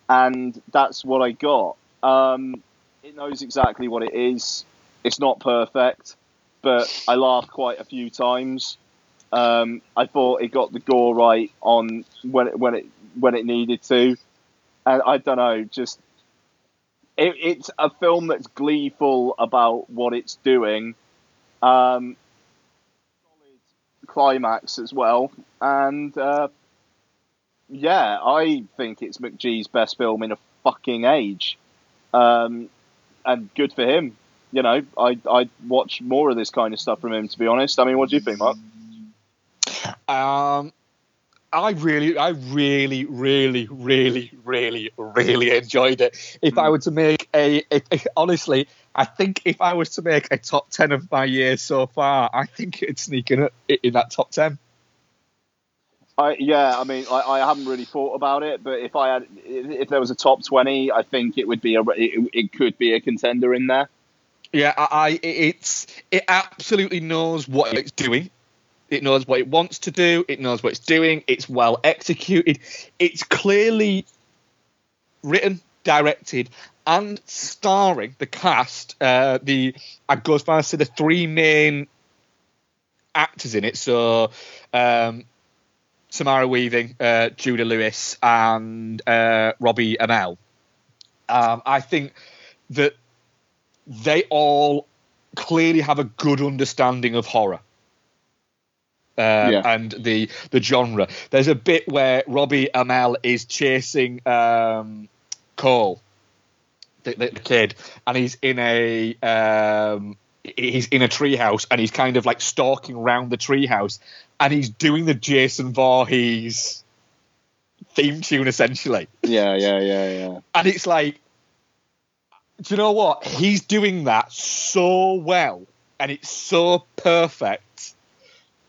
And that's what I got. Um, it knows exactly what it is. It's not perfect, but I laughed quite a few times. Um, I thought it got the gore right on when it, when it when it needed to, and I don't know, just it, it's a film that's gleeful about what it's doing. Um, climax as well, and uh, yeah, I think it's McG's best film in a fucking age, um, and good for him. You know, I I watch more of this kind of stuff from him. To be honest, I mean, what do you think, Mark? Um, I really, I really, really, really, really, really enjoyed it. If I mm. were to make a, a, a- honestly, I think if I was to make a top ten of my year so far, I think it'd sneak in, in that top ten. I yeah, I mean, I, I haven't really thought about it, but if I had, if there was a top twenty, I think it would be a, it, it could be a contender in there. Yeah, I, I it's it absolutely knows what it's doing. It knows what it wants to do. It knows what it's doing. It's well executed. It's clearly written, directed, and starring the cast. Uh, the I go as far as to the three main actors in it. So um, Samara Weaving, uh, Judah Lewis, and uh, Robbie Amell. Um, I think that they all clearly have a good understanding of horror. Uh, Yeah. And the the genre. There's a bit where Robbie Amell is chasing um, Cole, the, the kid, and he's in a um, he's in a treehouse, and he's kind of like stalking around the treehouse, and he's doing the Jason Voorhees theme tune essentially Yeah, yeah, yeah, yeah. and it's like, do you know what? He's doing that so well, and it's so perfect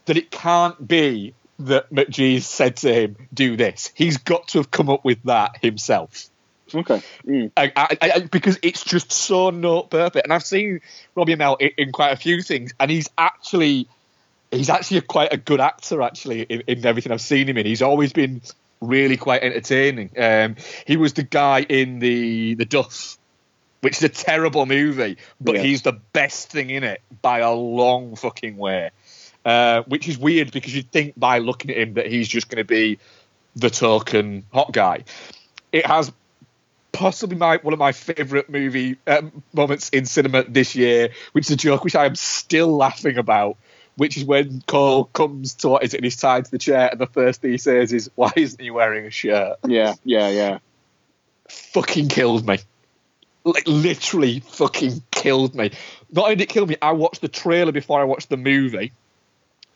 that it can't be that McG said to him, "Do this." He's got to have come up with that himself. Okay. Mm. I, I, I, because it's just so not perfect. And I've seen Robbie Amell in, in quite a few things, and he's actually he's actually a, quite a good actor. Actually, in, in everything I've seen him in, he's always been really quite entertaining. Um, he was the guy in the the Duff, which is a terrible movie, but Yeah. he's the best thing in it by a long fucking way. Uh, which is weird because you'd think by looking at him that he's just going to be the token hot guy. It has possibly my one of my favourite movie um, moments in cinema this year, which is a joke which I am still laughing about. Which is when Cole comes to what is it, and he's tied to the chair, and the first thing he says is, "Why isn't he wearing a shirt?" Yeah, yeah, yeah. Fucking killed me. Like literally, fucking killed me. Not only did it kill me, I watched the trailer before I watched the movie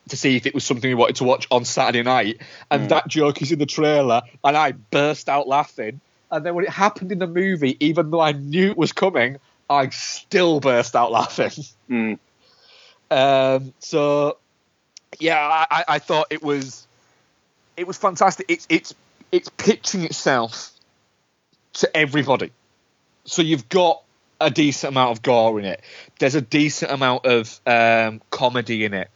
to see if it was something we wanted to watch on Saturday night, and Mm. that joke is in the trailer, and I burst out laughing. And then when it happened in the movie, even though I knew it was coming, I still burst out laughing. Mm. Um, so yeah, I, I- I thought it was it was fantastic. It's it's it's pitching itself to everybody. So you've got a decent amount of gore in it. There's a decent amount of um, comedy in it.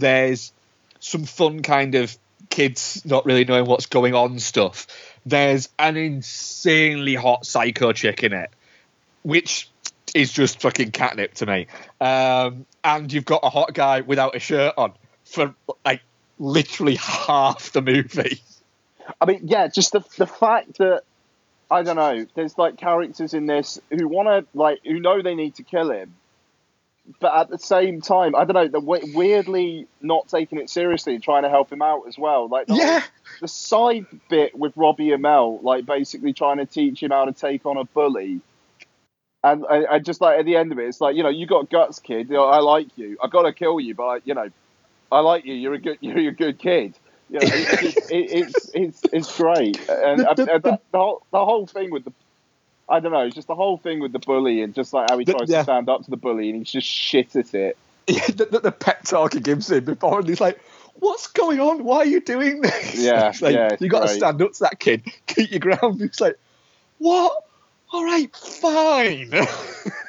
There's some fun kind of kids not really knowing what's going on stuff. There's an insanely hot psycho chick in it, which is just fucking catnip to me. Um, and you've got a hot guy without a shirt on for like literally half the movie. I mean, yeah, just the the fact that I don't know. There's like characters in this who want to like who know they need to kill him, but at the same time, I don't know. They're weirdly not taking it seriously and trying to help him out as well. Like the, Yeah. the side bit with Robbie Amell, like basically trying to teach him how to take on a bully. And I, I just like at the end of it, it's like you know, you got guts, kid. You know, I like you. I gotta kill you, but I, you know, I like you. You're a good. You're a good kid. You know, it, it, it, it's it's it's great. And The- the- the, the, whole, the whole thing with the, I don't know, it's just the whole thing with the bully and just like how he tries yeah. to stand up to the bully and he's just shit at it. Yeah, the, the, the pep talk he gives him before, and he's like, "What's going on? Why are you doing this?" Yeah, like, yeah, you got to stand up to that kid, keep your ground. He's like, "What? All right, fine."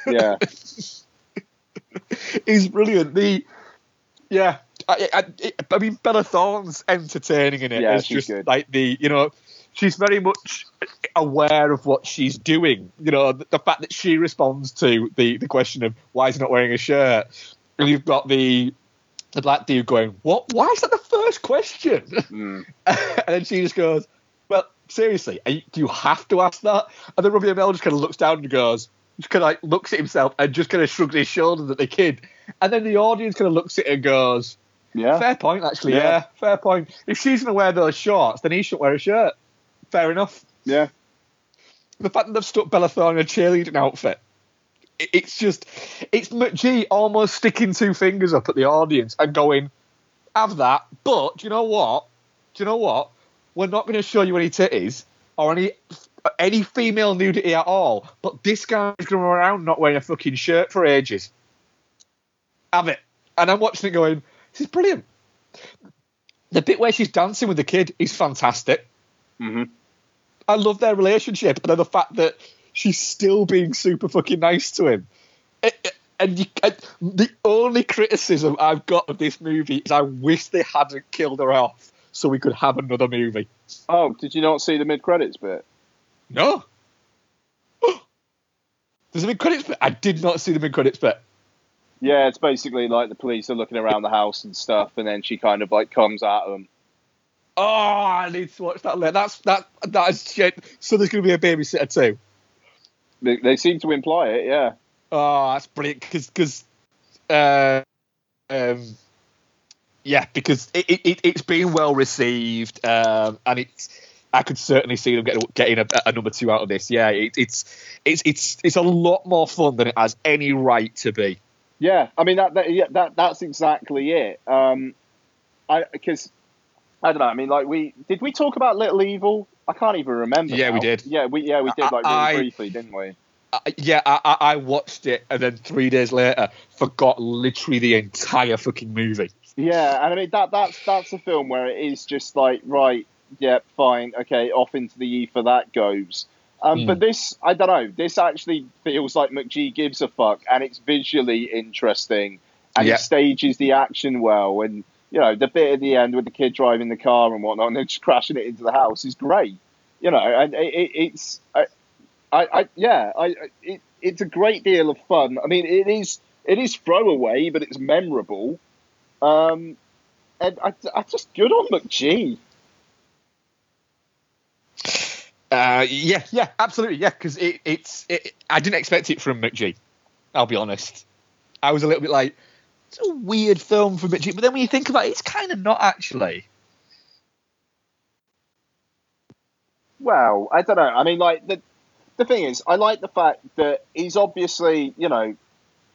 Yeah, he's brilliant. The yeah, I, I, I mean Bella Thorne's entertaining in it. Yeah, it's she's just good. like the you know she's very much aware of what she's doing. You know the, the fact that she responds to the the question of why is he not wearing a shirt, and you've got the the black dude going, "What? Why is that the first question?" Mm. and then she just goes, "Well, seriously, are you, do you have to ask that?" And then Robbie Amell just kind of looks down and goes, just kind of like looks at himself and just kind of shrugs his shoulders at the kid. And then the audience kind of looks at it and goes, yeah, "Fair point, actually. Yeah. Yeah. fair point. If she's going to wear those shorts, then he shouldn't wear a shirt. Fair enough." yeah, The fact that they've stuck Bella Thorne in a cheerleading outfit, it's just, it's McG almost sticking two fingers up at the audience and going, have that, but do you know what? Do you know what? We're not going to show you any titties or any any female nudity at all. But this guy's going to run around not wearing a fucking shirt for ages. Have it. And I'm watching it going, this is brilliant. The bit where she's dancing with the kid is fantastic. hmm I love their relationship, and then the fact that she's still being super fucking nice to him. It- it- and, you, and the only criticism I've got of this movie is I wish they hadn't killed her off so we could have another movie. Oh, did you not see the mid credits bit? No. There's a mid credits bit. I did not see the mid credits bit. Yeah, it's basically like the police are looking around the house and stuff, and then she kind of like comes at them. Oh, I need to watch that later. That's that that is shit. So there's going to be a babysitter too. They, they seem to imply it, yeah. Oh, that's brilliant because because uh, um, yeah, because it, it, it's been well received, um, and it's I could certainly see them getting getting a, a number two out of this. Yeah, it, it's it's it's it's a lot more fun than it has any right to be. Yeah, I mean that, that yeah that that's exactly it. Um, I because I don't know. I mean, like we did we talk about Little Evil? I can't even remember. Yeah, now. we did. Yeah, we yeah we did like really I- briefly, didn't we? Uh, yeah, I, I watched it and then three days later forgot literally the entire fucking movie. Yeah, and I mean that that's that's a film where it is just like right, yeah, fine, okay, off into the ether that goes. Um, Hmm. But this, I don't know. This actually feels like McG gives a fuck, and it's visually interesting, and Yeah. it stages the action well, and you know the bit at the end with the kid driving the car and whatnot, and then just crashing it into the house is great. You know, and it, it, it's, I, I, I, yeah, I, it, it's a great deal of fun. I mean, it is, it is throwaway, but it's memorable. Um, and I, I just good on McG. Uh, yeah, yeah, absolutely, yeah, because it, it's it, I didn't expect it from McG. I'll be honest. I was a little bit like, it's a weird film for McG, but then when you think about it, it's kind of not actually. Well, I don't know. I mean, like the the thing is, I like the fact that he's obviously, you know,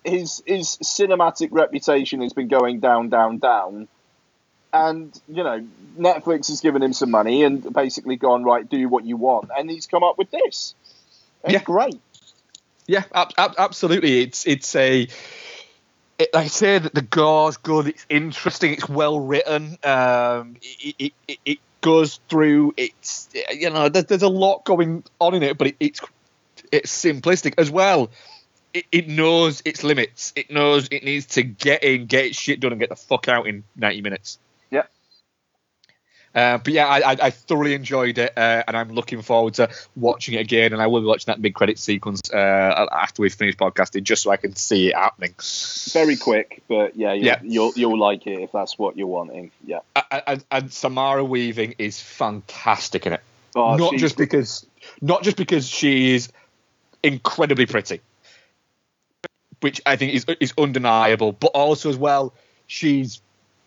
his his cinematic reputation has been going down, down, down, and you know, Netflix has given him some money and basically gone right, do what you want, and he's come up with this. It's Yeah. great. Yeah, ab- ab- absolutely. It's it's a. It, like I say that the gore's good. It's interesting. It's well written. Um, it, it, it, goes through. It's you know there's, there's a lot going on in it, but it, it's it's simplistic as well. It, knows its limits. It knows it needs to get in, get its shit done, and get the fuck out in 90 minutes. Uh, but yeah, I, I, I thoroughly enjoyed it, uh, and I'm looking forward to watching it again. And I will be watching that mid credit sequence uh, after we finish podcasting, just so I can see it happening. Very quick, but yeah, you'll, Yeah. you'll you'll like it if that's what you're wanting. Yeah. And, and, and Samara Weaving is fantastic in it. Oh, not she's- just because, not just because she is incredibly pretty, which I think is is undeniable, but also as well, she's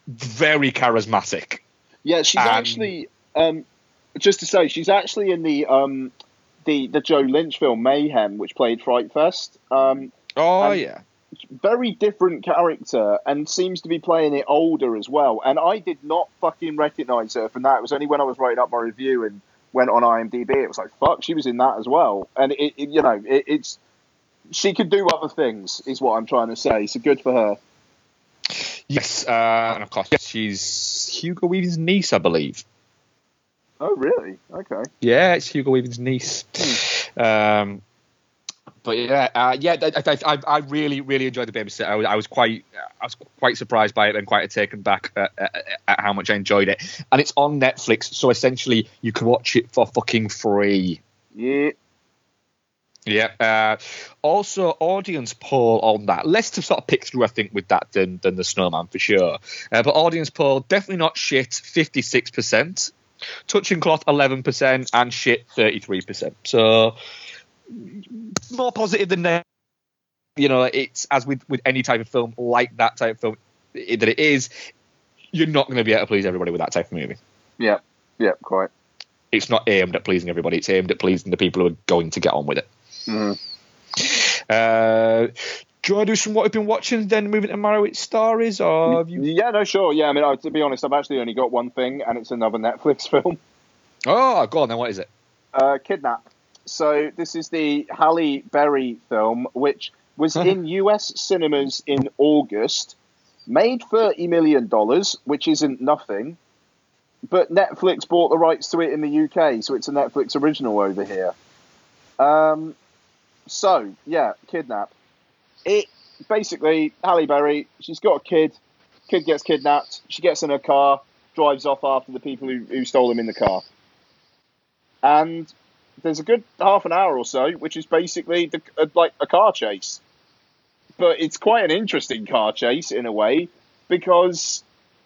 very charismatic. Yeah, she's Um, actually um, just to say she's actually in the um, the the Joe Lynch film Mayhem, which played Fright Fest. Um, Oh yeah, very different character and seems to be playing it older as well. And I did not fucking recognize her from that. It was only when I was writing up my review and went on IMDb. It was like fuck, she was in that as well. And it, it you know, it, it's she could do other things, is what I'm trying to say. So good for her. Yes, uh, and of course she's Hugo Weaving's niece, I believe. Oh really? Okay. Yeah, it's Hugo Weaving's niece. Um, but yeah, uh, yeah, I, I, I, I really, really enjoyed the babysitter. I was, I was quite, I was quite surprised by it and quite taken back at, at, at how much I enjoyed it. And it's on Netflix, so essentially you can watch it for fucking free. Yeah. Yeah. Uh, also, audience poll on that. Less to sort of pick through, I think, with that than than the Snowman for sure. Uh, but audience poll definitely not shit. Fifty six percent. Touching cloth eleven percent and shit thirty three percent. So more positive than negative. You know, it's as with with any type of film like that type of film that it is. You're not going to be able to please everybody with that type of movie. Yeah. Yeah. Quite. It's not aimed at pleasing everybody. It's aimed at pleasing the people who are going to get on with it. Mhm. Uh, do you want to do some what we've been watching, then moving to Meyerowitz Stories, or have you? Yeah. No. Sure. Yeah. I mean, to be honest, I've actually only got one thing, and it's another Netflix film. Oh, go on then. What is it? Uh, Kidnap. So this is the Halle Berry film, which was in US cinemas in August, made thirty million dollars, which isn't nothing. But Netflix bought the rights to it in the UK, so it's a Netflix original over here. Um, so yeah, Kidnap. It basically, Halle Berry, she's got a kid. Kid gets kidnapped. She gets in her car, drives off after the people who, who stole him in the car. And there's a good half an hour or so, which is basically the, uh, like a car chase. But it's quite an interesting car chase in a way because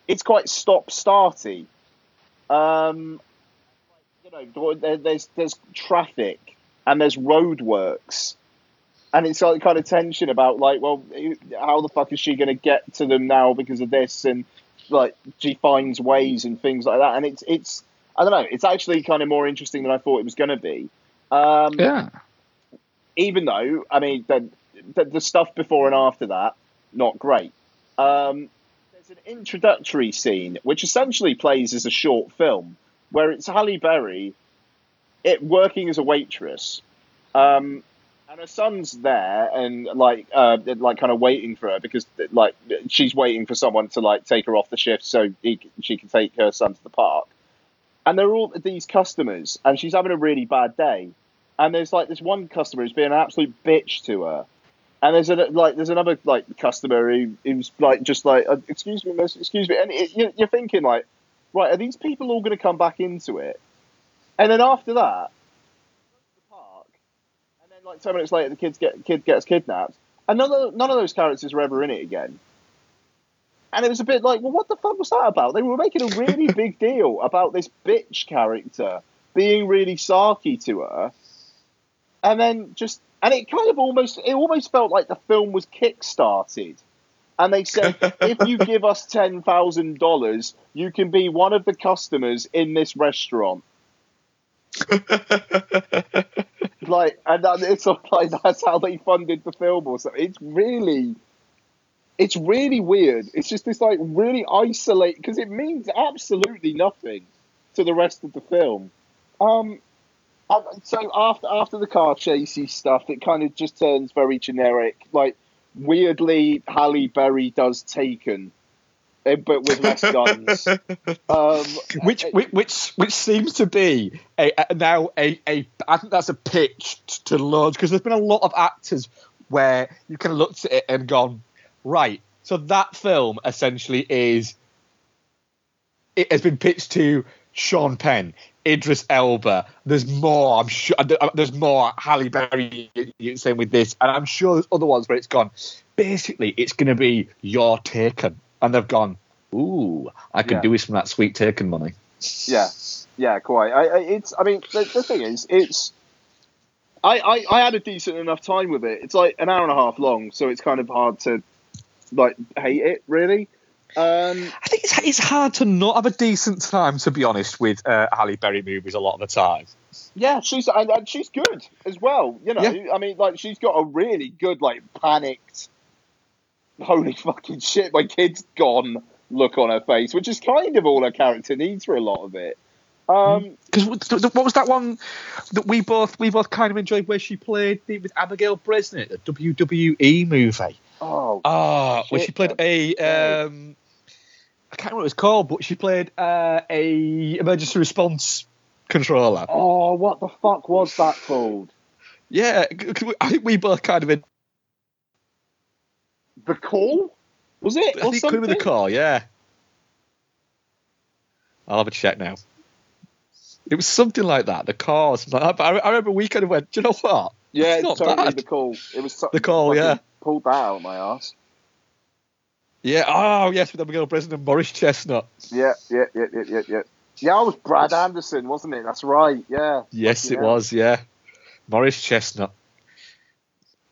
it's quite stop starty. Um, you know, there, there's there's traffic and there's roadworks, and it's like kind of tension about like, well, how the fuck is she going to get to them now because of this, and like she finds ways and things like that, and it's it's I don't know, it's actually kind of more interesting than I thought it was going to be. Um, Yeah. even though I mean the, the the stuff before and after that not great. Um, there's an introductory scene which essentially plays as a short film where it's Halle Berry, it working as a waitress, um, and her son's there and like uh, like kind of waiting for her because like she's waiting for someone to like take her off the shift so he, she can take her son to the park. And they're all these customers, and she's having a really bad day and there's like this one customer who's being an absolute bitch to her, and there's a like there's another like customer who who's like just like uh, excuse me, miss, excuse me, and it, you're thinking like, right, are these people all going to come back into it? And then after that, the park, and then like ten minutes later, the kids get kid gets kidnapped, and none of none of those characters are ever in it again. And it was a bit like, well, what the fuck was that about? They were making a really big deal about this bitch character being really sarky to her, and then just and it kind of almost it almost felt like the film was kick-started and they said if you give us ten thousand dollars you can be one of the customers in this restaurant like and it's like that's how they funded the film or something. It's really it's really weird. It's just this like really isolate because it means absolutely nothing to the rest of the film. Um so after after the car chasey stuff, it kind of just turns very generic. Like weirdly, Halle Berry does Taken, but with less guns. um, which, which which which seems to be a, a now a, a I think that's a pitch t- to loads because there's been a lot of actors where you kind of looked at it and gone right. So that film essentially is it has been pitched to Sean Penn, Idris Elba. There's more. I'm sure uh, there's more. Halle Berry, same with this, and I'm sure there's other ones where it's gone. Basically, it's going to be your Taken, and they've gone. Ooh, I could Yeah. do this from that sweet Taken money. yeah, yeah, quite. I, I, it's. I mean, the, the thing is, it's. I, I, I had a decent enough time with it. It's like an hour and a half long, so it's kind of hard to like hate it really. Um, I think it's, it's hard to not have a decent time, to be honest, with uh, Halle Berry movies a lot of the time. Yeah, she's and, and she's good as well. You know, Yeah. I mean, like she's got a really good, like panicked, holy fucking shit, my kid's gone look on her face, which is kind of all her character needs for a lot of it. Um, Because what was that one that we both we both kind of enjoyed, where she played the, with Abigail Breslin, the WWE movie? oh, Ah, where she played a um, I can't remember what it was called, but she played uh, a emergency response controller. oh, what the fuck was that called? Yeah, c- c- I think we both kind of. The call? Was it? I or think it could have the call. Yeah, I'll have a check now. It was something like that. The call, something like that. But I, I remember we kind of went. Do you know what? Yeah, It's totally bad. the call. It was so- The Call, yeah. Pulled that out of my ass. Yeah. Oh, yes, with Abigail Breslin and Morris Chestnut. Yeah, yeah, yeah, yeah, yeah, yeah. Yeah, it was Brad Anderson, wasn't it? That's right. Yeah. Yes, it was. Yeah, Morris Chestnut.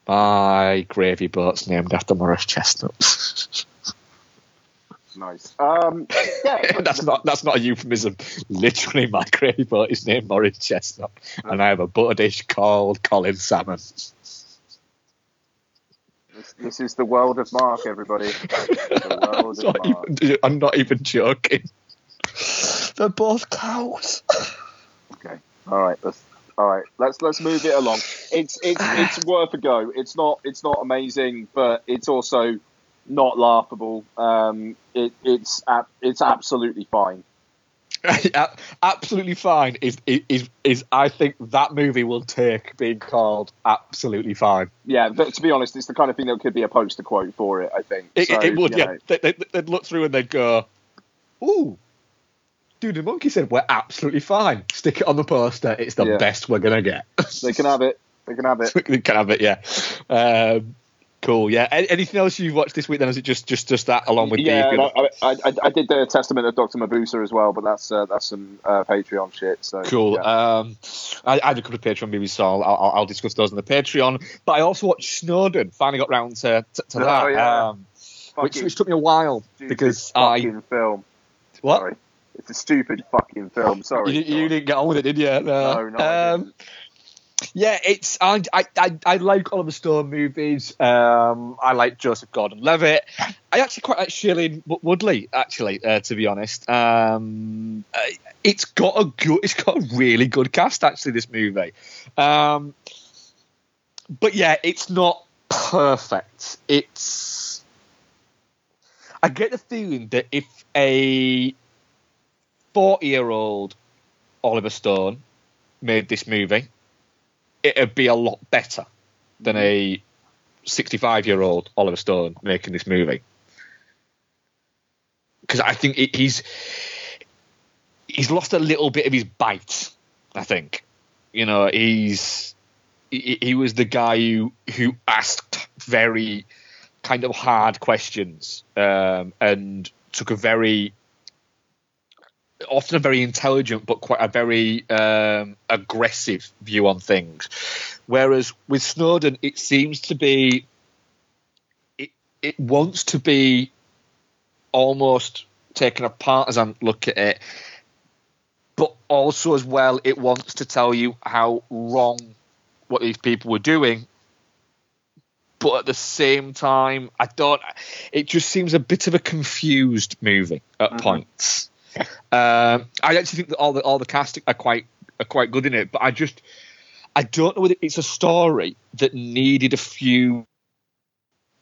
My gravy boat's named after Morris Chestnut. Nice. Um, yeah, that's not that's not a euphemism. Literally, my gravy boat is named Morris Chestnut, and I have a butter dish called Colin Salmon. This, this is the world of Mark, everybody. I'm, not Mark. even, I'm not even joking. They're both cows. Okay. All right. Let's all right. Let's let's move it along. It's it's it's worth a go. It's not it's not amazing, but it's also not laughable. Um, it it's it's absolutely fine. absolutely fine is, is is I think that movie will take being called absolutely fine. Yeah, but to be honest, it's the kind of thing that could be a poster quote for it. I think it, so, it would. Yeah, they, they, they'd look through and they'd go, "Ooh, dude, the monkey said we're absolutely fine. Stick it on the poster. It's the Yeah. best we're gonna get. They can have it. They can have it. we can have it. Yeah. Um, cool. Yeah. Anything else you've watched this week? Then is it just just just that along with yeah, the? and I, I, I, did the Testament of Doctor Mabuse as well, but that's uh, that's some uh, Patreon shit. So Cool. yeah. Um, I, I had a couple of Patreon movies, so I'll, I'll, I'll discuss those on the Patreon. But I also watched Snowden. Finally got round to, to, to Oh, that, yeah. um, which, which took me a while stupid because I fucking film. what Sorry, it's a stupid fucking film. Sorry. you, you didn't get on with it, did you? No. No, no, um, yeah, it's I, I I like Oliver Stone movies. Um, I like Joseph Gordon-Levitt. I actually quite like Shailene Wo- Woodley. Actually, uh, to be honest, um, uh, it's got a good, it's got a really good cast. Actually, this movie. Um, but yeah, it's not perfect. It's. I get the feeling that if a forty-year-old Oliver Stone made this movie, it'd be a lot better than a 65 year old Oliver Stone making this movie. Because I think it, he's he's lost a little bit of his bite. I think, you know, he's he, he was the guy who who asked very kind of hard questions um, and took a very often a very intelligent but quite a very um, aggressive view on things. Whereas with Snowden, it seems to be it it wants to be almost taking a partisan look at it, but also as well it wants to tell you how wrong what these people were doing. But at the same time, I don't. It just seems a bit of a confused movie at Mhm. points. Um, I actually think that all the all the cast are quite are quite good in it, but I just I don't know whether it's a story that needed a few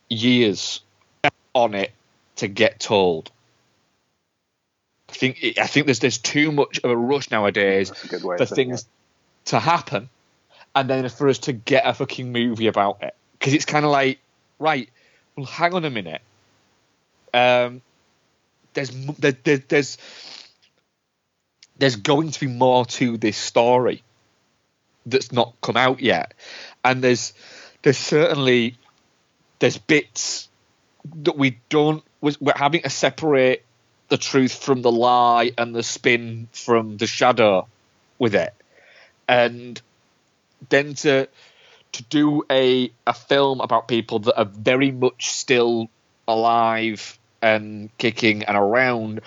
years on it to get told. I think I think there's there's too much of a rush nowadays a for things to happen, and then for us to get a fucking movie about it. Because it's kind of like, right, well, hang on a minute. Um, there's there, there, there's there's going to be more to this story that's not come out yet, and there's there's certainly there's bits that we don't we're having to separate the truth from the lie and the spin from the shadow with it, and then to to do a a film about people that are very much still alive and kicking and around,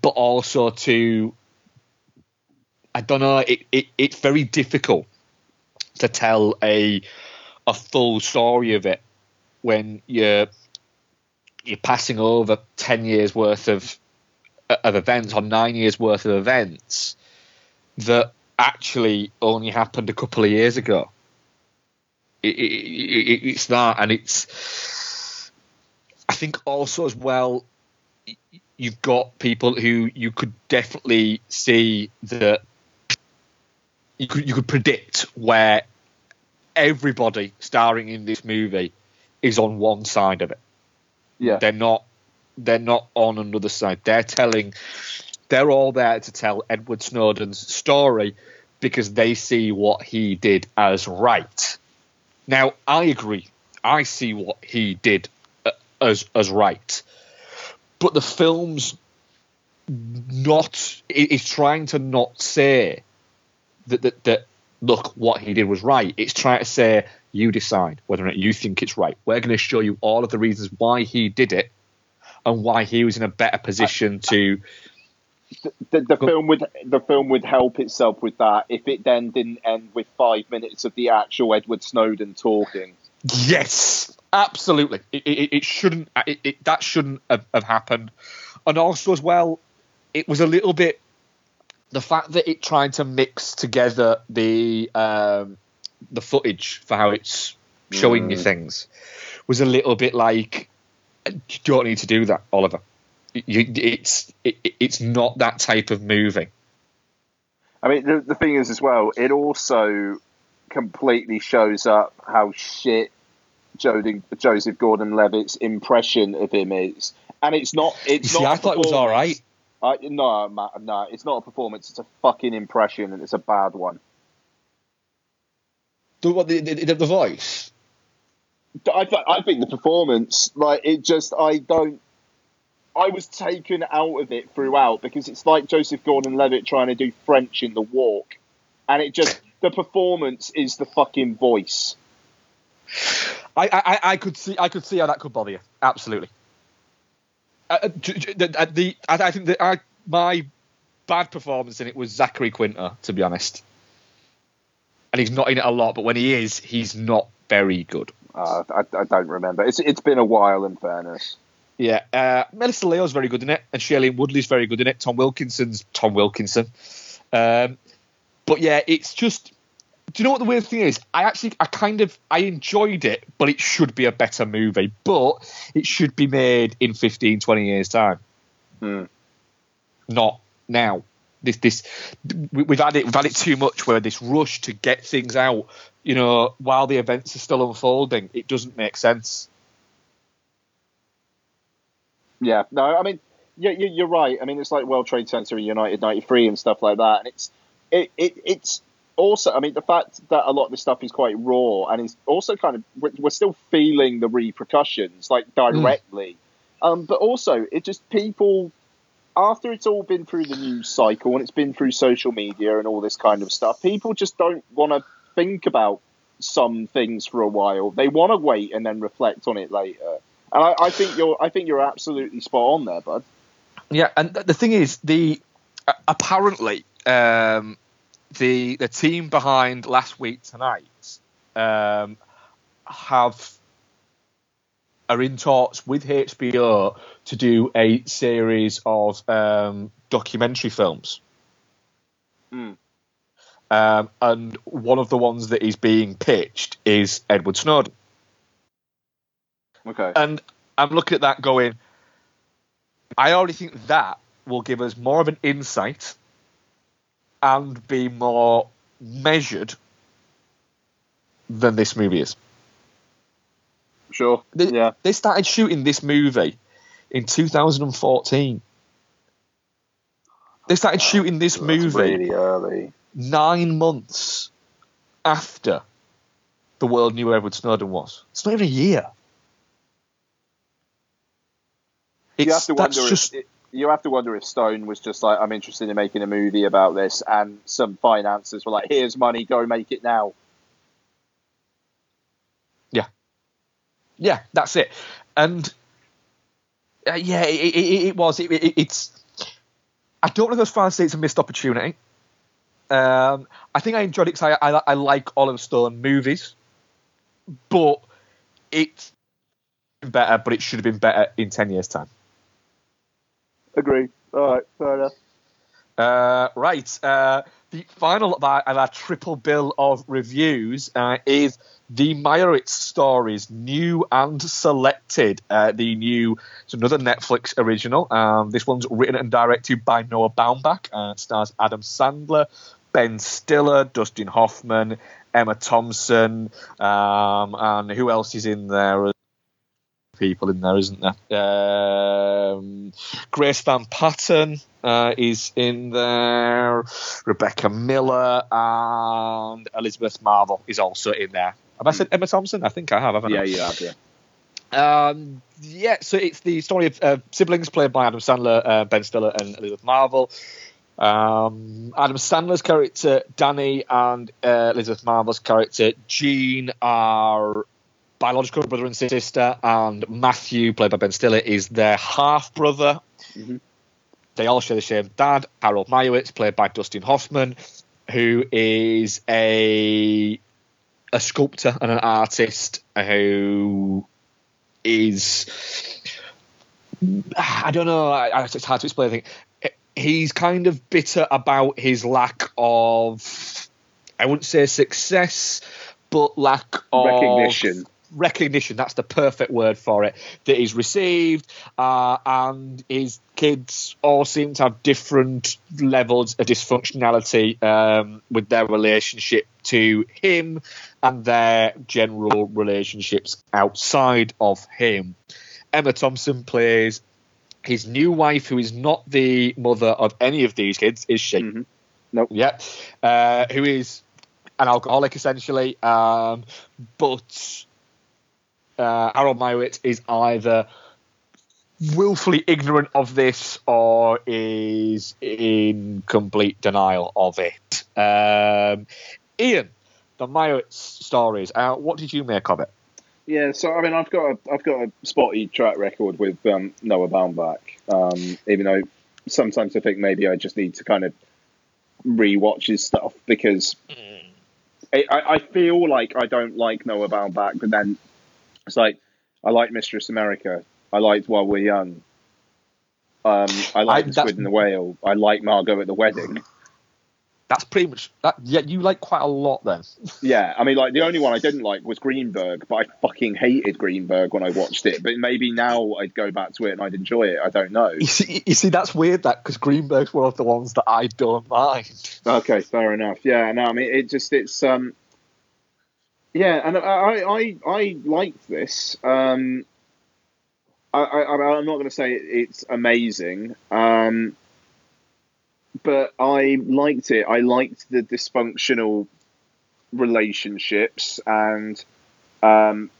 but also to I don't know it, it it's very difficult to tell a a full story of it when you're you're passing over ten years worth of of events or nine years worth of events that actually only happened a couple of years ago. It, it, it, it's that, and it's. I think also as well, you've got people who you could definitely see that you could you could predict where everybody starring in this movie is on one side of it. Yeah. They're not they're not on another side. They're telling they're all there to tell Edward Snowden's story because they see what he did as right. Now, I agree. I see what he did as as right. But the film's not it is trying to not say that, that that look what he did was right. It's trying to say you decide whether or not you think it's right. We're going to show you all of the reasons why he did it and why he was in a better position to the, the film would the film would help itself with that if it then didn't end with five minutes of the actual Edward Snowden talking. Yes, absolutely. It, it, it shouldn't. It, it, that shouldn't have, have happened. And also, as well, it was a little bit the fact that it tried to mix together the um, the footage for how it's showing you Mm. things was a little bit like you don't need to do that, Oliver. You, it's it, it's not that type of movie. I mean, the, the thing is as well, it also completely shows up how shit Joseph Gordon-Levitt's impression of him is, and it's not. It's You see, not. I thought it was all right. I, no, Matt, no, it's not a performance. It's a fucking impression, and it's a bad one. The, what, the, the, the voice? I, th- I think the performance, like it just, I don't. I was taken out of it throughout because it's like Joseph Gordon-Levitt trying to do French in the walk, and it just the performance is the fucking voice. I, I, I could see I could see how that could bother you. Absolutely. Uh, uh, the, uh, the, I, I think that I, my bad performance in it was Zachary Quinto, to be honest. And he's not in it a lot, but when he is, he's not very good. Uh, I, I don't remember. It's it's been a while, in fairness. Yeah, uh, Melissa Leo's very good in it, and Shailene Woodley's very good in it. Tom Wilkinson's Tom Wilkinson. Um, but yeah, it's just. Do you know what the weird thing is? I actually, I kind of, I enjoyed it, but it should be a better movie. But it should be made in 15, 20 years' time. Hmm. Not now. This, this, we- we've had it, we've had it too much. Where this rush to get things out, you know, while the events are still unfolding, it doesn't make sense. Yeah, no, I mean, yeah, you, you're right. I mean, it's like World Trade Center and United '93 and stuff like that, and it's it, it it's also, I mean, the fact that a lot of this stuff is quite raw, and it's also kind of we're, we're still feeling the repercussions like directly, um, but also it just people after it's all been through the news cycle and it's been through social media and all this kind of stuff, people just don't want to think about some things for a while. They want to wait and then reflect on it later. And I, I think you're, I think you're absolutely spot on there, bud. Yeah, and th- the thing is, the apparently um, the the team behind last week tonight um, have are in talks with HBO to do a series of um, documentary films. Hmm. Um, and one of the ones that is being pitched is Edward Snowden. Okay. And I'm looking at that going, I already think that will give us more of an insight and be more measured than this movie is. Sure. They, yeah. they started shooting this movie in 2014. They started shooting this That's movie really early. nine months after the world knew Edward Snowden was. It's not even a year. It's, you have to that's wonder just if you have to wonder if Stone was just like, I'm interested in making a movie about this, and some financiers were like, "Here's money, go make it now." yeah, Yeah, that's it. And uh, yeah, it, it, it was. It, it, it's. I don't know if far as say it's a missed opportunity. Um, I think I enjoyed it because I, I, I like Oliver Stone movies, but it's better. But it should have been better in ten years' time. Agree. All right, fair enough. Uh, right. Uh, the final of our, of our triple bill of reviews uh, is the Meyerowitz stories, new and selected. Uh, the new, it's another Netflix original. Um, this one's written and directed by Noah Baumbach. Uh, it stars Adam Sandler, Ben Stiller, Dustin Hoffman, Emma Thompson, um, and who else is in there? People in there, isn't there? Um, Grace Van Patten uh, is in there. Rebecca Miller and Elizabeth Marvel is also in there. Have I said Emma Thompson? I think I have. Haven't I? Yeah, you have. Yeah. Um, yeah, so it's the story of uh, siblings played by Adam Sandler, uh, Ben Stiller, and Elizabeth Marvel. Um, Adam Sandler's character Danny and uh, Elizabeth Marvel's character Jean are biological brother and sister, and Matthew, played by Ben Stiller, is their half brother. Mhm. They all share the same dad, Harold Meyerowitz, played by Dustin Hoffman, who is a a sculptor and an artist who is I don't know. It's hard to explain. I think he's kind of bitter about his lack of I wouldn't say success, but lack of Recognition. Recognition. That's the perfect word for it. That he's received, uh, and his kids all seem to have different levels of dysfunctionality um, with their relationship to him and their general relationships outside of him. Emma Thompson plays his new wife, who is not the mother of any of these kids, is she? Mhm. Nope. Yeah. Uh, who is an alcoholic essentially, um, but uh, Harold Meyerowitz is either willfully ignorant of this or is in complete denial of it. Um, Ian, the Meyerowitz stories. Uh, what did you make of it? Yeah, so I mean, I've got a, I've got a spotty track record with um, Noah Baumbach. Um, even though sometimes I think maybe I just need to kind of rewatch his stuff because I, I I feel like I don't like Noah Baumbach, but then it's like I like Mistress America. I liked While We're Young. Um, I like I- Squid and the Whale. I like Margot at the Wedding. That's pretty much that. Yeah, you like quite a lot then. Yeah, I mean, like the only one I didn't like was Greenberg, but I fucking hated Greenberg when I watched it. But maybe now I'd go back to it and I'd enjoy it. I don't know. You see, you see, that's weird. That because Greenberg's one of the ones that I don't mind. Okay, fair enough. Yeah, no, I mean, it just it's um, yeah, and I I I, liked this. Um, I, I I'm not going to say it's amazing. Um, but I liked it. I liked the dysfunctional relationships and um,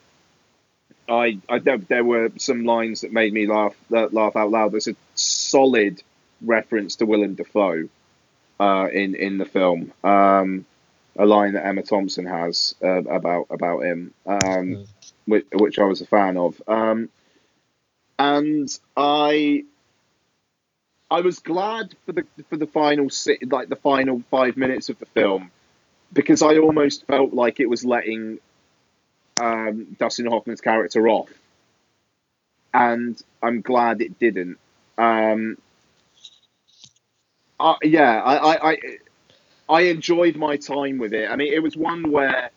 I, I there, there were some lines that made me laugh laugh out loud. There's a solid reference to Willem Dafoe uh, in in the film. Um, a line that Emma Thompson has uh, about about him, um, Mm. which, which I was a fan of, um, and I I was glad for the for the final like the final five minutes of the film because I almost felt like it was letting um, Dustin Hoffman's character off, and I'm glad it didn't. Um, uh, yeah, I, I, I I enjoyed my time with it. I mean, it was one where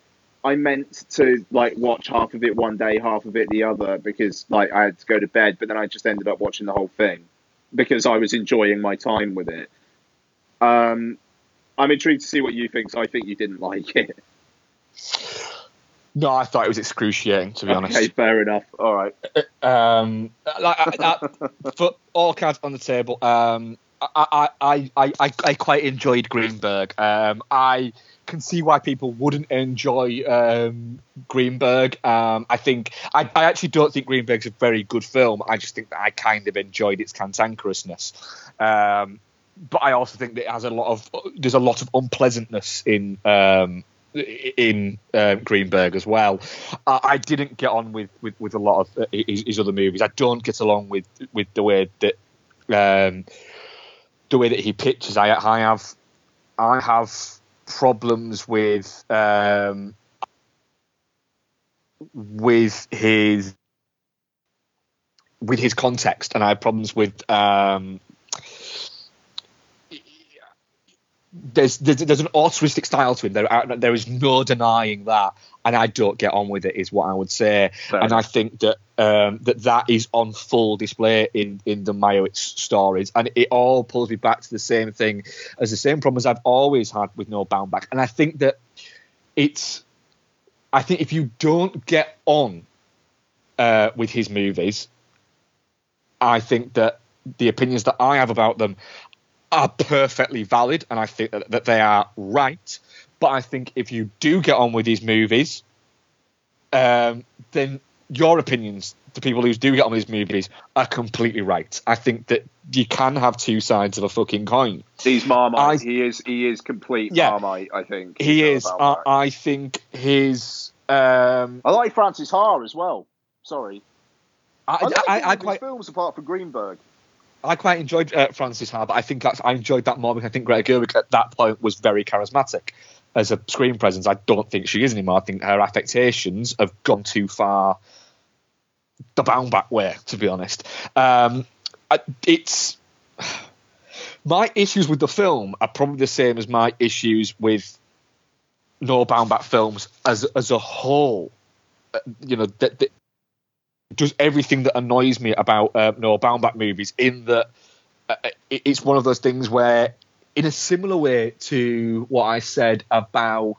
I meant to like watch half of it one day, half of it the other, because like I had to go to bed, but then I just ended up watching the whole thing because I was enjoying my time with it. Um, I'm intrigued to see what you think. So I think you didn't like it. No, I thought it was excruciating to be honest. Okay, fair enough. All right. um, like I, I, for all cards on the table, um, I, I, I, I, I quite enjoyed Greenberg. Um, I can see why people wouldn't enjoy um, Greenberg. Um, I think I, I actually don't think Greenberg's a very good film. I just think that I kind of enjoyed its cantankerousness. Um, but I also think that it has a lot of there's a lot of unpleasantness in um, in um, Greenberg as well. I, I didn't get on with, with, with a lot of uh, his, his other movies. I don't get along with with the way that um, the way that he pitches. I I have I have problems with um, with his with his context, and I have problems with. Um, there's, there's there's an altruistic style to him. There are, there is no denying that, and I don't get on with it. Is what I would say, Fair and I think that um, that that is on full display in in the Meyerowitz stories, and it all pulls me back to the same thing as the same problems I've always had with Noah Baumbach, and I think that it's. I think if you don't get on uh, with his movies, I think that the opinions that I have about them are perfectly valid, and I think that, that they are right. But I think if you do get on with these movies, um, then your opinions, the people who do get on with these movies, are completely right. I think that you can have two sides of a fucking coin. He's Marmite. I- he is. He is complete Yeah. Marmite. I think He is. I, I think his. Um, I like Frances Ha as well. Sorry. I, I, I, I quite. films apart from Greenberg. I quite enjoyed uh, Frances Ha, but I think that's, I enjoyed that more because I think Greta Gerwig at that point was very charismatic as a screen presence. I don't think she is anymore. I think her affectations have gone too far the Baumbach way, to be honest. Um, it's my issues with the film are probably the same as my issues with Noah Baumbach films as as a whole. uh, you know, that does everything that annoys me about uh, Noah Baumbach movies. In that uh, it, it's one of those things where, in a similar way to what I said about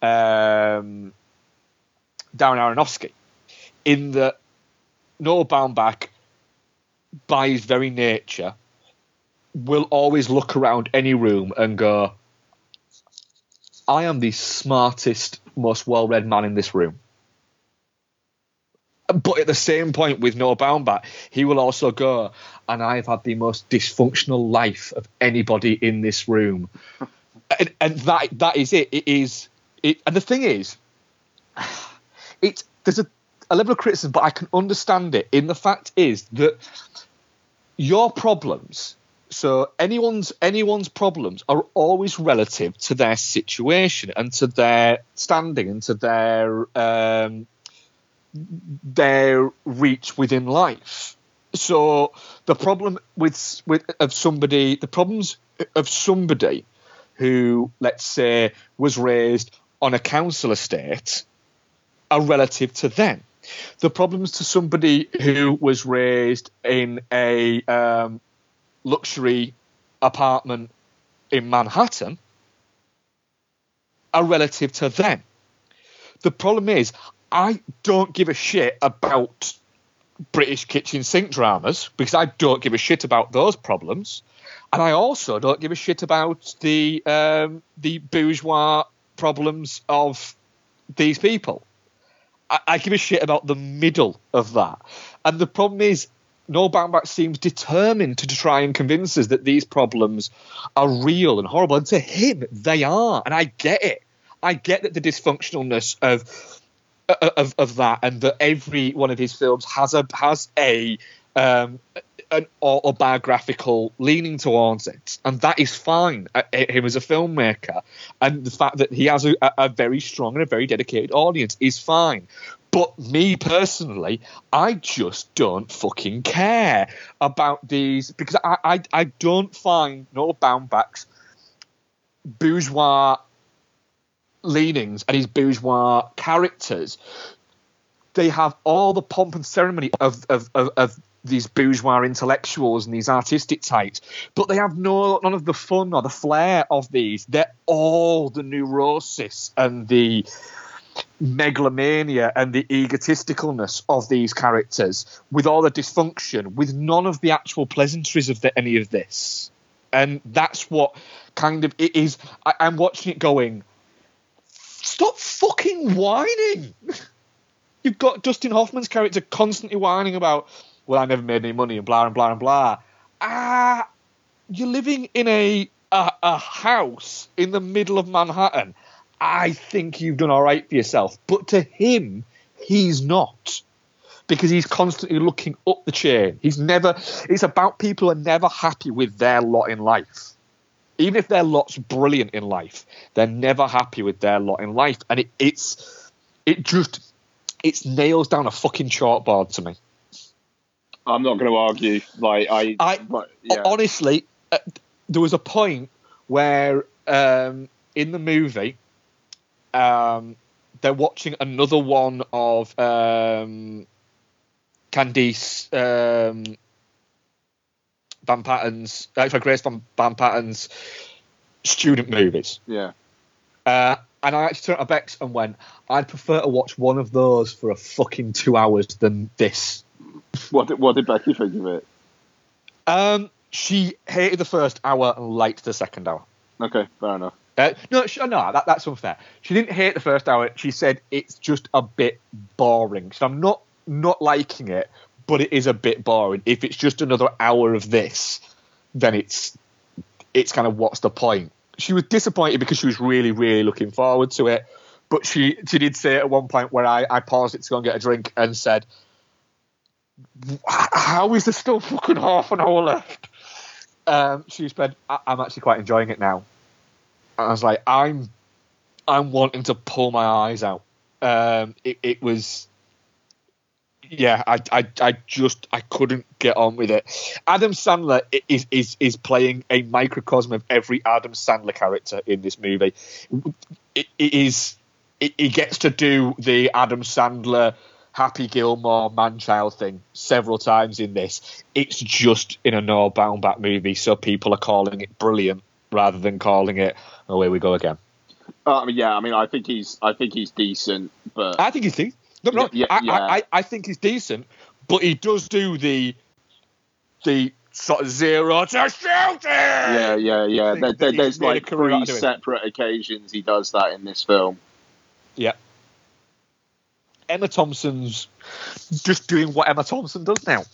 um, Darren Aronofsky, in that Noah Baumbach, by his very nature, will always look around any room and go, I am the smartest, most well read man in this room. But at the same point with no bound Baumbach, he will also go, and I've had the most dysfunctional life of anybody in this room. and, and that that is it. It is it, and the thing is, it there's a, a level of criticism, but I can understand it. In the fact is that your problems so anyone's anyone's problems are always relative to their situation and to their standing and to their um, their reach within life. So the problem with with of somebody, the problems of somebody who, let's say, was raised on a council estate are relative to them. The problems to somebody who was raised in a um, luxury apartment in Manhattan are relative to them. The problem is, I don't give a shit about British kitchen sink dramas because I don't give a shit about those problems, and I also don't give a shit about the um, the bourgeois problems of these people. I, I give a shit about the middle of that, and the problem is, Noah Baumbach seems determined to try and convince us that these problems are real and horrible. And to him, they are. And I get it. I get that the dysfunctionalness of of, of that and that every one of his films has a has a um, an autobiographical leaning towards it, and that is fine. Uh, him as a filmmaker, and the fact that he has a, a very strong and a very dedicated audience is fine. But me personally, I just don't fucking care about these because I, I, I don't find Noah Baumbach's bourgeois leanings and his bourgeois characters. They have all the pomp and ceremony of, of, of, of these bourgeois intellectuals and these artistic types, but they have no none of the fun or the flair of these. They're all the neurosis and the megalomania and the egotisticalness of these characters, with all the dysfunction, with none of the actual pleasantries of the, any of this. And that's what kind of it is. I, I'm watching it going, stop fucking whining. You've got Dustin Hoffman's character constantly whining about, well, I never made any money and blah and blah and blah. Ah, you're living in a, a, a house in the middle of Manhattan I think you've done all right for yourself. But to him, he's not. Because he's constantly looking up the chain. He's never, it's about people who are never happy with their lot in life. Even if their lot's brilliant in life, they're never happy with their lot in life. And it, it's, it just, it's nails down a fucking chalkboard to me. I'm not going to argue. Like I, I but, yeah. honestly, uh, there was a point where um, in the movie um, they're watching another one of um, Candice um, Van Patten's, uh, sorry, Grace Van, Van Patten's student movies. Yeah. Uh, and I actually turned to Bex and went, I'd prefer to watch one of those for a fucking two hours than this. What did, what did Becky think of it? Um, she hated the first hour and liked the second hour. Okay, fair enough. Uh, no, she, no, that, that's unfair. She didn't hate the first hour. She said it's just a bit boring. So I'm not not liking it, but it is a bit boring. If it's just another hour of this, then it's it's kind of what's the point? She was disappointed because she was really, really looking forward to it. But she she did say at one point where I, I paused it to go and get a drink and said, "How is there still fucking half an hour left?" Um, she said, "I'm actually quite enjoying it now." I was like, I'm, I'm wanting to pull my eyes out. Um, it, it was, yeah, I, I, I just, I couldn't get on with it. Adam Sandler is, is, is playing a microcosm of every Adam Sandler character in this movie. it, it is, he, he gets to do the Adam Sandler, Happy Gilmore, man-child thing several times in this. It's just in a Noah Baumbach movie, so people are calling it brilliant rather than calling it. Oh, here we go again. Uh, yeah, I mean, I think he's, I think he's decent, but I think he's decent. No, no, Yeah, I, yeah. I, I, I think he's decent, but he does do the the sort of zero to shooting. yeah, yeah, yeah. There, there- there's like three of doing it. separate occasions he does that in this film. Yeah. Emma Thompson's just doing what Emma Thompson does now.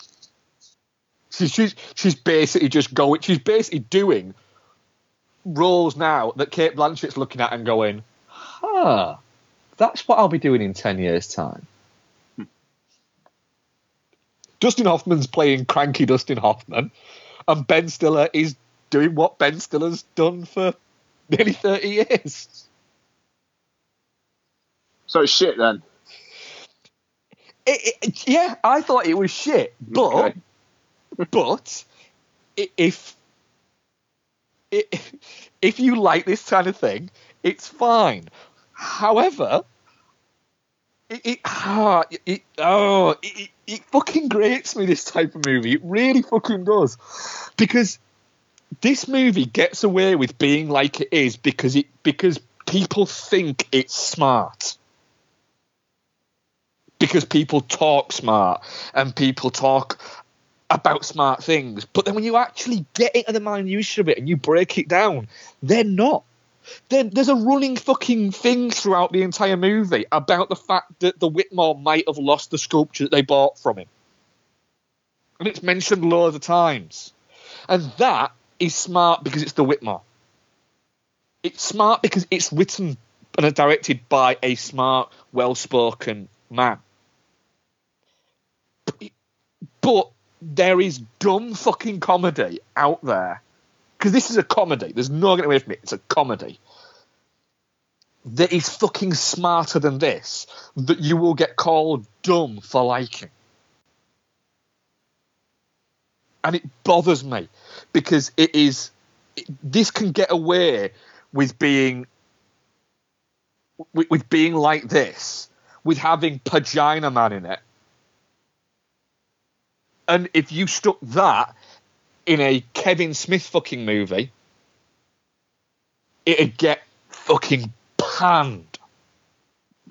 She's she's, she's basically just going. She's basically doing roles now that Cate Blanchett's looking at and going, "Huh, that's what I'll be doing in ten years' time." Dustin Hoffman's playing cranky Dustin Hoffman, and Ben Stiller is doing what Ben Stiller's done for nearly thirty years. So it's shit then. It, it, yeah, I thought it was shit, but Okay. but i- if i- if you like this kind of thing, it's fine. However, it, it, ah, it, oh it, it fucking grates me this type of movie. It really fucking does because this movie gets away with being like it is because it because people think it's smart because people talk smart and people talk about smart things. But then when you actually get into the minutiae of it and you break it down, they're not. Then there's a running fucking thing throughout the entire movie about the fact that the Whitmore might have lost the sculpture that they bought from him. And it's mentioned loads of times. And that is smart because it's the Whitmore. It's smart because it's written and directed by a smart, well spoken man. But there is dumb fucking comedy out there. Because this is a comedy. There's no getting away from it. It's a comedy. That is fucking smarter than this. That you will get called dumb for liking. And it bothers me. Because it is. It, this can get away with being. With, with being like this. With having Pagina Man in it. And if you stuck that in a Kevin Smith fucking movie, it'd get fucking panned.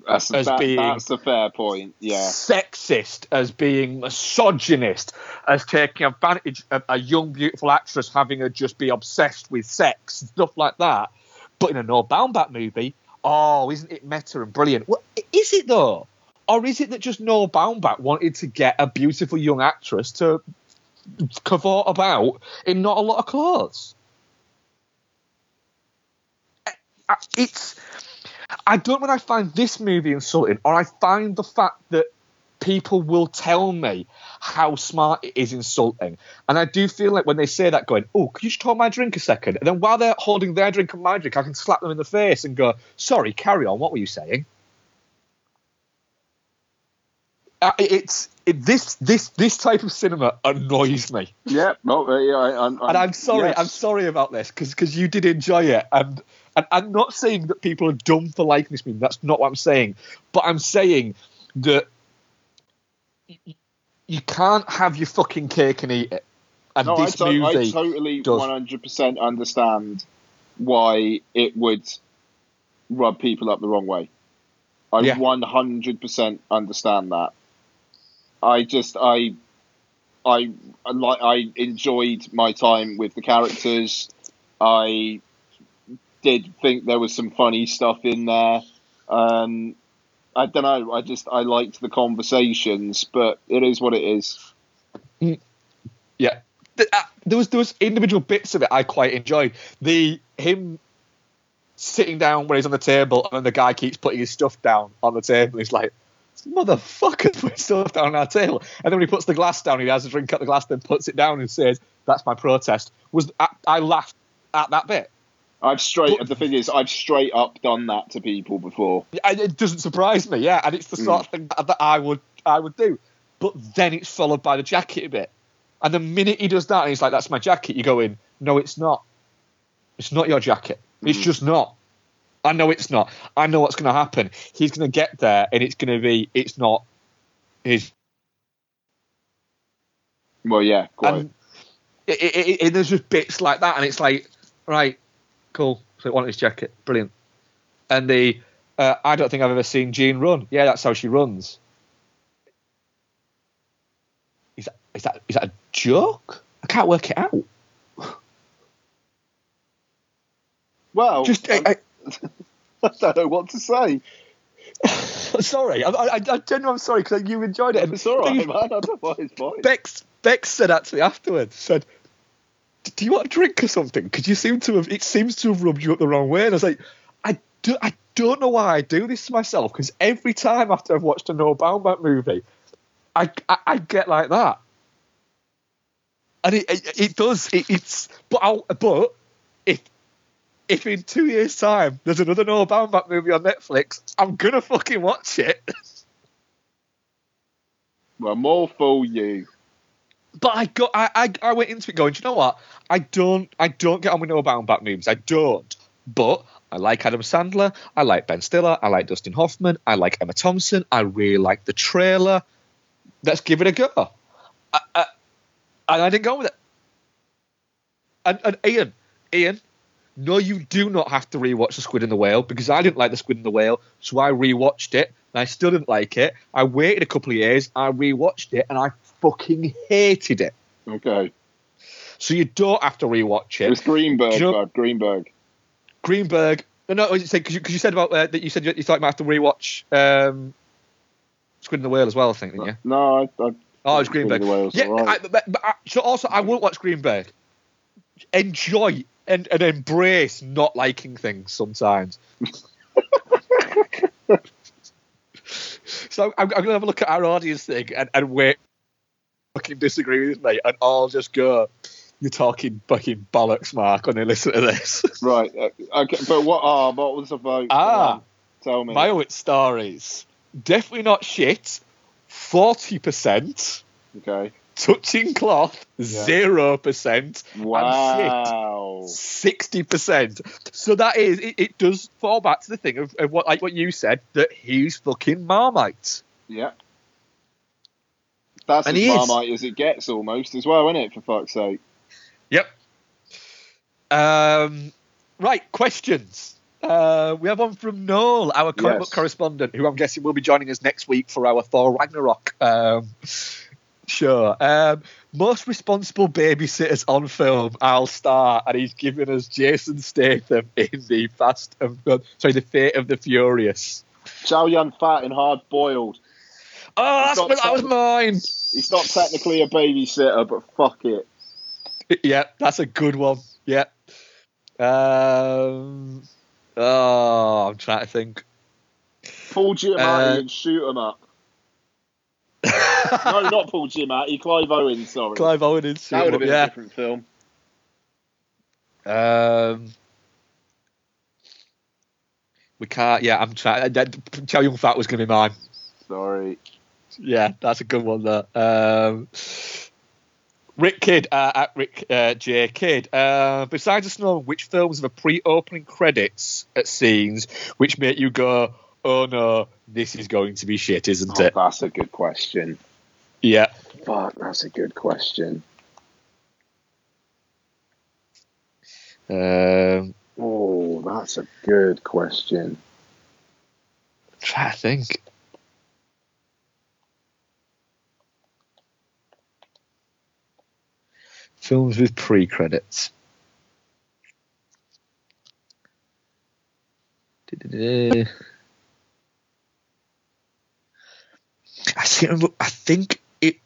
That's, As that, being- that's a fair point. Yeah. Sexist, as being misogynist, as taking advantage of a young, beautiful actress having her just be obsessed with sex, stuff like that. But in a Noah Baumbach movie, oh, isn't it meta and brilliant? Well, is it though? Or is it that just Noah Baumbach wanted to get a beautiful young actress to cavort about in not a lot of clothes? It's. I don't when I find this movie insulting, or I find the fact that people will tell me how smart it is insulting. And I do feel like when they say that, going, "Oh, could you just hold my drink a second? And then while they're holding their drink and my drink, I can slap them in the face and go, "Sorry, carry on. What were you saying?" Uh, it's it, this this this type of cinema annoys me, Yeah. Well, uh, yeah, I, I'm, and I'm sorry. yes. I'm sorry about this because because you did enjoy it, and and I'm not saying that people are dumb for liking this movie. That's not what I'm saying, but I'm saying that you can't have your fucking cake and eat it. And No, I, this I movie, totally does. 100% understand why it would rub people up the wrong way. I Yeah. 100% understand that. I just I I like I enjoyed my time with the characters. I did think there was some funny stuff in there. Um, I don't know. I just I liked the conversations, but it is what it is. yeah, Th- uh, there was there was individual bits of it I quite enjoyed. The him sitting down when he's on the table and the guy keeps putting his stuff down on the table. He's like, "Motherfucker, put stuff down on our table." And then when he puts the glass down, he has a drink at the glass, then puts it down and says, "That's my protest." Was I, I laughed at that bit. I've straight. But- the thing is, I've straight up done that to people before. It doesn't surprise me, yeah, and it's the sort of thing that, that I would I would do. But then it's followed by the jacket bit, and the minute he does that, and he's like, "That's my jacket," you go in, "No, it's not. It's not your jacket. It's Mhm. just not." I know it's not. I know what's going to happen. He's going to get there, and it's going to be. It's not his. Well, yeah, quite. And it, it, it, it- there's just bits like that, and it's like, right, cool. So I want his jacket, brilliant. And the, uh, I don't think I've ever seen Jean run. Yeah, that's how she runs. Is that is that is that a joke? I can't work it out. well, Just I, I, I don't know what to say. Sorry, I, I, I genuinely I'm sorry because you enjoyed it. It's all right, man. I don't know what it's fine. Bex Bex said actually afterwards said, "Do you want a drink or something? Because you seem to have it seems to have rubbed you up the wrong way." And I was like, "I do I don't know why I do this to myself because every time after I've watched a Noah Baumbach movie, I I, I get like that." And it, it, it does. It, it's but I'll, but if if in two years' time there's another Noah Baumbach movie on Netflix, I'm gonna fucking watch it. Well, more for you. But I got I, I I went into it going, do you know what? I don't I don't get on with Noah Baumbach movies. I don't. But I like Adam Sandler. I like Ben Stiller. I like Dustin Hoffman. I like Emma Thompson. I really like the trailer. Let's give it a go. I, I, and I didn't go with it. And, and Ian, Ian, no, you do not have to rewatch The Squid and the Whale because I didn't like The Squid and the Whale, so I rewatched it and I still didn't like it. I waited a couple of years, I rewatched it, and I fucking hated it. Okay. So you don't have to rewatch It it. was Greenberg, you know- bud. Greenberg. Greenberg. No, no, because you, you said about uh, that you said you, you thought you might have to rewatch um, Squid and the Whale as well. I think, didn't you? No, I, I Oh, it's was Squid and Greenberg. the Whale's yeah, alright. I, but, but I, so also I won't watch Greenberg. Enjoy and, and embrace not liking things sometimes. so I'm, I'm gonna have a look at our audience thing and, and wait, fucking disagree with me, and I'll just go. You're talking fucking bollocks, Mark, when they listen to this. right. uh, Okay, but what? Ah, what was the vote? Ah. tell me. Meyerowitz stories. Definitely not shit. Forty percent. Okay. Touching cloth. Zero percent. Wow. Sixty percent. So that is it, it. Does fall back to the thing of, of what like what you said that he's fucking Marmite. Yeah. That's And as he is. marmite as it gets, almost as well, isn't it? For fuck's sake. Yep. Um. Right. Questions. Uh, we have one from Noel, our comic Yes. book correspondent, who I'm guessing will be joining us next week for our Thor Ragnarok um, show. Um, most responsible babysitters on film, I'll start, and he's given us Jason Statham in the Fast and Fun- sorry, the Fate of the Furious. Chow Yun Fat and hard boiled. Oh, that's, that was mine. He's not technically a babysitter, but fuck it. Yeah, that's a good one. Yeah. Um. Oh, I'm trying to think. Paul Giamatti Uh, and Shoot 'Em Up. No, not Paul Giamatti. Clive Owen. Sorry. Clive Owen is That would have been a different film. Um, we can't. Yeah, I'm trying. That, Chow Yun Fat was going to be mine. Sorry. Yeah, that's a good one. There. Um, Rick Kidd uh, at Rick uh, J Kidd. Uh, besides the snow, which films have a pre-opening credits at scenes which make you go, "Oh no, this is going to be shit, isn't Oh, it?" that's a good question. Yeah. Fuck, that's a good question. Um, Oh, that's a good question. trying to think. Films with pre-credits. I think, I think it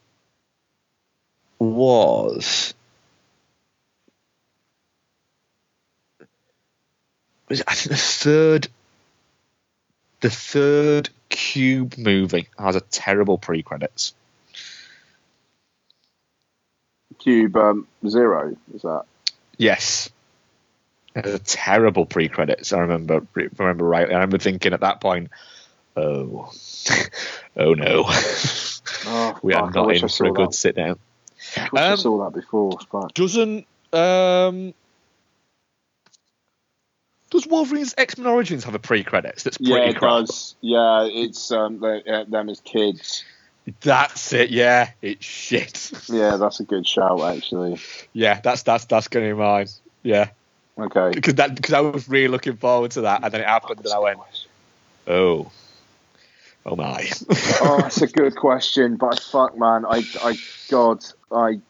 was. was it- I think the third the third Cube movie has a terrible pre-credits. Cube um, Zero, is that? Yes. It has a terrible pre-credits. I remember remember rightly. I remember thinking at that point, oh, oh no, Oh, we are fuck, I not in for saw a good that. sit down. I wish I Um, saw that before. Fuck. Doesn't um, Does Wolverine's X Men Origins have a pre-credits? That's pretty Yeah, it crap. does. Yeah, it's um, they, uh, them as kids. That's it. Yeah, it's shit. Yeah, that's a good shout, actually. yeah, that's that's that's going to be mine. Yeah, Okay. because that because I was really looking forward to that, and then it happened, and I went, oh, oh my. oh, that's a good question, but fuck, man, I, I, God, I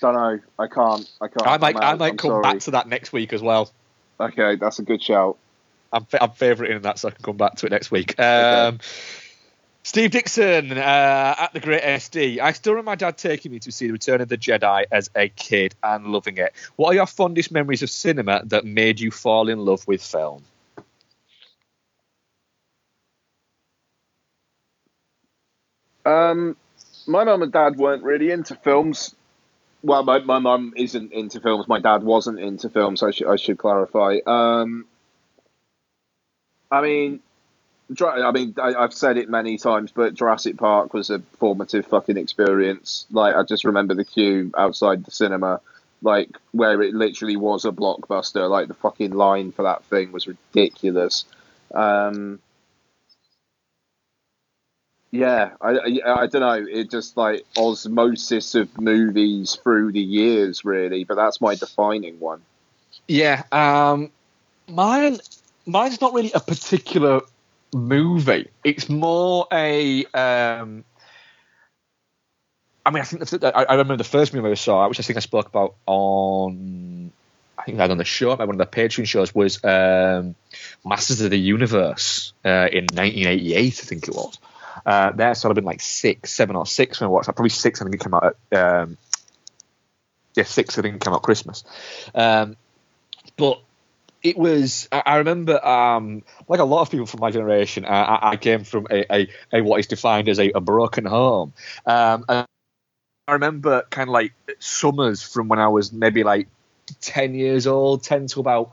don't know. I can't. I can't. I might come I might I'm come sorry. back to that next week as well. Okay, that's a good shout. I'm fa- I'm favouriting that, so I can come back to it next week. Um, Steve Dixon uh, at the Great SD. I still remember my dad taking me to see The Return of the Jedi as a kid and loving it. What are your fondest memories of cinema that made you fall in love with film? Um, my mum and dad weren't really into films. Well, my my mum isn't into films. My dad wasn't into films. I should I should clarify. Um, I mean, I mean, I, have said it many times, but Jurassic Park was a formative fucking experience. Like, I just remember the queue outside the cinema, like where it literally was a blockbuster. Like the fucking line for that thing was ridiculous. Um, yeah, I, I, I don't know. It just like osmosis of movies through the years, really. But that's my defining one. Yeah, um, mine mine's not really a particular movie. It's more a. Um, I mean, I think the, I, I remember the first movie I saw, which I think I spoke about on. I think I had on the show, one of the Patreon shows, was um, Masters of the Universe uh, in 1988, I think it was. Uh, there, so I'd have been like six, seven or six when I watched. Probably six, I think it came out at. Um, yeah, six, I think it came out Christmas. Um, but it was I, remember um, like a lot of people from my generation I, I came from a, a, a what is defined as a, a broken home um, I remember kind of like summers from when I was maybe like 10 years old 10 to about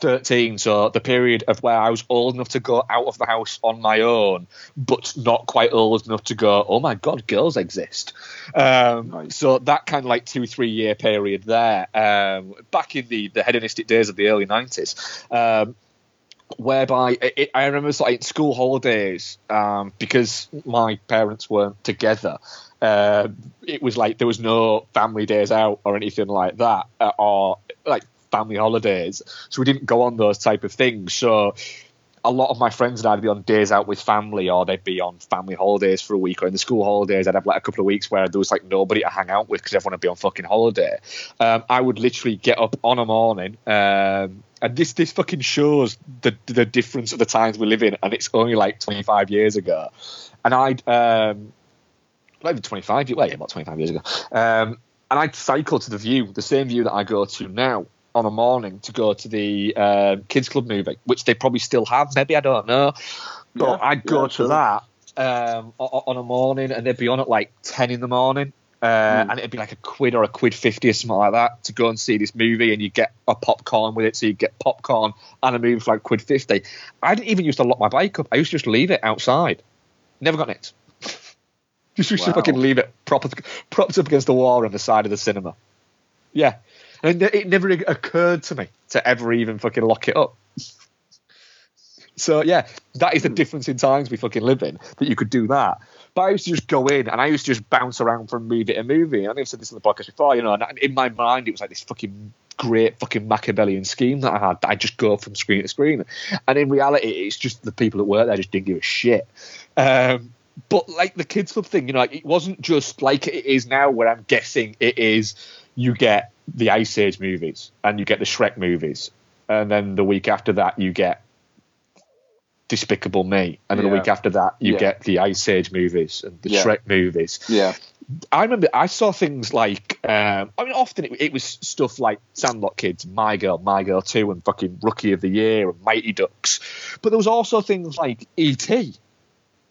13 so the period of where I was old enough to go out of the house on my own but not quite old enough to go oh my god girls exist um, Nice. so that kind of like two three year period there um, back in the the hedonistic days of the early 90s um, whereby it, I remember sort of like school holidays um, because my parents weren't together. Uh, it was like there was no family days out or anything like that, uh, or like family holidays. So we didn't go on those type of things. So a lot of my friends and I'd be on days out with family or they'd be on family holidays for a week or in the school holidays I'd have like a couple of weeks where there was like nobody to hang out with because everyone would be on fucking holiday. Um, I would literally get up on a morning um, and this this fucking shows the the difference of the times we live in and it's only like 25 years ago. And I'd um, not even 25 well yeah about 25 years ago um, and I'd cycle to the view the same view that I go to now on a morning to go to the uh, kids club movie, which they probably still have. Maybe I don't know, but Yeah, I'd go yeah, to sure. that um, on a morning, and they'd be on at like ten in the morning, uh, Mm. and it'd be like a quid or a quid fifty or something like that to go and see this movie, and you get a popcorn with it, so you get popcorn and a movie for like quid fifty. I didn't even used to lock my bike up. I used to just leave it outside. Never got nicked. just used to Wow. fucking leave it propped, propped up against the wall on the side of the cinema. Yeah. And it never occurred to me to ever even fucking lock it up. So yeah, that is the difference in times we fucking live in that you could do that. But I used to just go in and I used to just bounce around from movie to movie. And I've said this on the podcast before, you know, and in my mind it was like this fucking great fucking Machiavellian scheme that I had. I just go from screen to screen. And in reality, it's just the people that work there just didn't give a shit. Um, but like the kids club thing, you know, like it wasn't just like it is now, where I'm guessing it is. You get the Ice Age movies and you get the Shrek movies, and then the week after that you get Despicable Me, and then the week after that you Yeah. get the Ice Age movies and the Yeah. Shrek movies. Yeah. I remember I saw things like um, I mean often it, it was stuff like Sandlot Kids, My Girl, My Girl Two, and fucking Rookie of the Year and Mighty Ducks, but there was also things like E.T.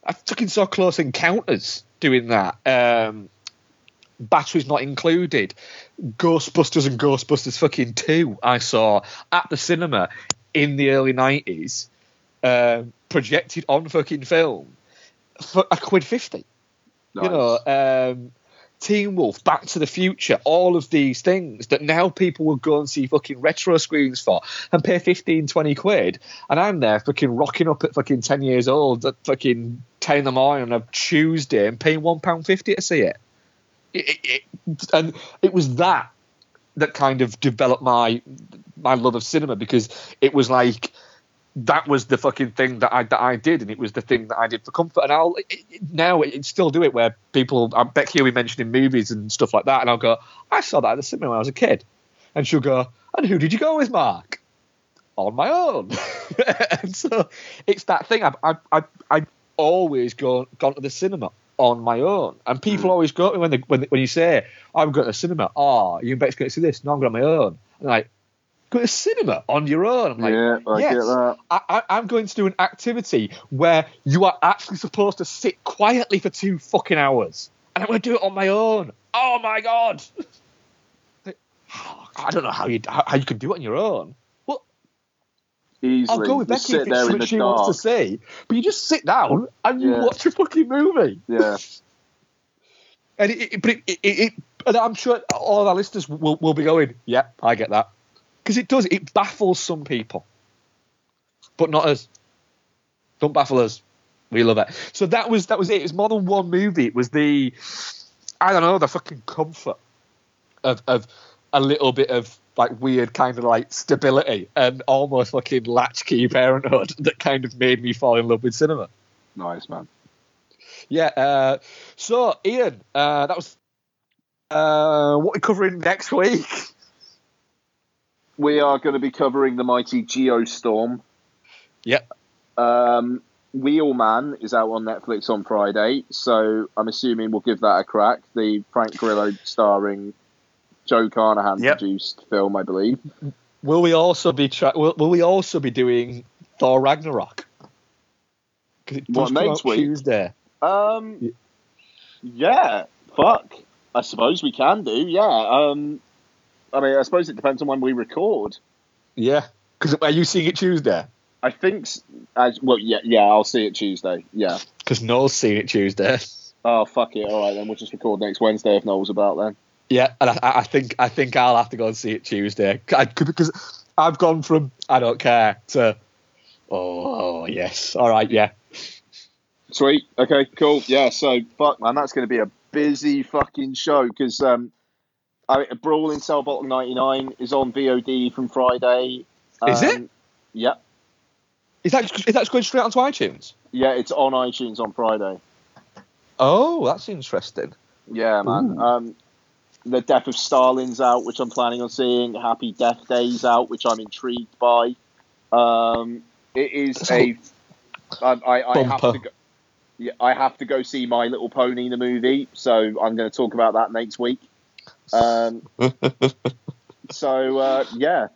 I fucking saw Close Encounters doing that. Um, batteries not included. Ghostbusters and Ghostbusters fucking two. I saw at the cinema in the early nineties, um, projected on fucking film for a quid fifty. You know, um, Teen Wolf, Back to the Future, all of these things that now people will go and see fucking retro screens for and pay 15, 20 quid. And I'm there fucking rocking up at fucking 10 years old at fucking 10 in the morning on a Tuesday and paying £1.50 to see it. And it was that that kind of developed my my love of cinema because it was like that was the fucking thing that I that I did, and it was the thing that I did for comfort. And I'll it, it, now it, still do it where people uh, I bet mentioned in movies and stuff like that, and I'll go, I saw that at the cinema when I was a kid, and she'll go, and who did you go with, Mark? On my own, and so it's that thing. I I I I always go gone to the cinema on my own, and people mm. always go to me when they, when when you say I'm going to the cinema. Oh, you bet going to see this? No, I'm going on my own. And like go to cinema on your own. I'm like, yeah, I yes, get that. I, am going to do an activity where you are actually supposed to sit quietly for two fucking hours, and I'm going to do it on my own. Oh my god! I don't know how you how, how you can do it on your own. Easily. I'll go with Becky if it's what she dark. wants to see, but you just sit down and you yeah. watch a fucking movie. Yeah. and it, it, but it, it, it, and I'm sure all our listeners will, will be going, yeah, I get that because it does. It baffles some people, but not us. Don't baffle us. We love it. So that was that was it. It was more than one movie. It was the I don't know the fucking comfort of of a little bit of like weird kind of like stability and almost fucking latchkey parenthood that kind of made me fall in love with cinema. Nice man. Yeah. Uh, so Ian, uh, that was uh, what we're covering next week. we are going to be covering the mighty Geostorm. Yep. Um, Wheelman is out on Netflix on Friday, so I'm assuming we'll give that a crack. The Frank Grillo starring Joe Carnahan yep. produced film, I believe. Will we also be tra- will, will we also be doing Thor Ragnarok? What next week? Tuesday. Um, yeah. Fuck. I suppose we can do. Yeah. Um, I mean, I suppose it depends on when we record. Yeah, because are you seeing it Tuesday? I think. As, well, yeah, yeah, I'll see it Tuesday. Yeah, because Noel's seeing it Tuesday. Oh fuck it! All right, then we'll just record next Wednesday if Noel's about then. Yeah, and I, I think I think I'll have to go and see it Tuesday because I've gone from I don't care to oh, oh yes, all right, yeah. Sweet. Okay. Cool. Yeah. So fuck, man, that's going to be a busy fucking show because um, I mean, Brawl in Cell Block 99 is on VOD from Friday. Is um, it? Yeah. Is that is that going straight onto iTunes? Yeah, it's on iTunes on Friday. Oh, that's interesting. Yeah, man. Um, the Death of Stalin's out, which I'm planning on seeing. Happy Death Days out, which I'm intrigued by. Um, it is a. I, I, I have to go. Yeah, I have to go see My Little Pony the movie, so I'm going to talk about that next week. Um, so uh, yeah.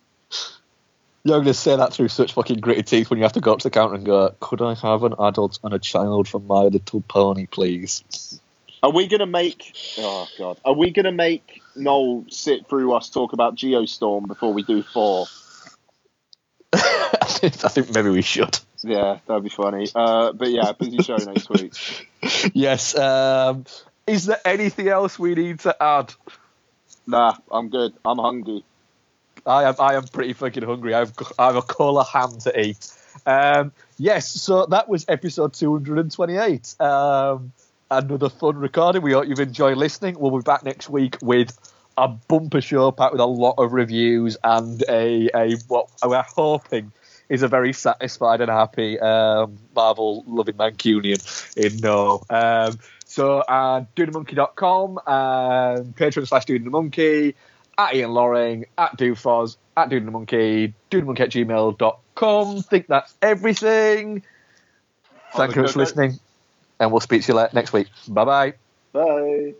You're going to say that through such fucking gritted teeth when you have to go up to the counter and go, "Could I have an adult and a child from My Little Pony, please?" Are we going to make? Oh god, are we going to make Noel sit through us talk about Geostorm before we do Thor? I, think, maybe we should. Yeah, that'd be funny. Uh, but yeah, busy show next week. Yes. Um, is there anything else we need to add? Nah, I'm good. I'm hungry. I am. I am pretty fucking hungry. I've I have a cola ham to eat. Um, yes, so that was episode 228. Um, another fun recording. We hope you've enjoyed listening. We'll be back next week with a bumper show packed with a lot of reviews and a, a what we're hoping is a very satisfied and happy um, Marvel loving Mancunian in No. Um, so, uh, doingthemonkey.com, um, Patreon slash doing the monkey, at Ian Loring, at Doofos, at doing the monkey, doing the monkey at gmail.com. Think that's everything. Thank you for listening, and we'll speak to you next week. Bye-bye. Bye.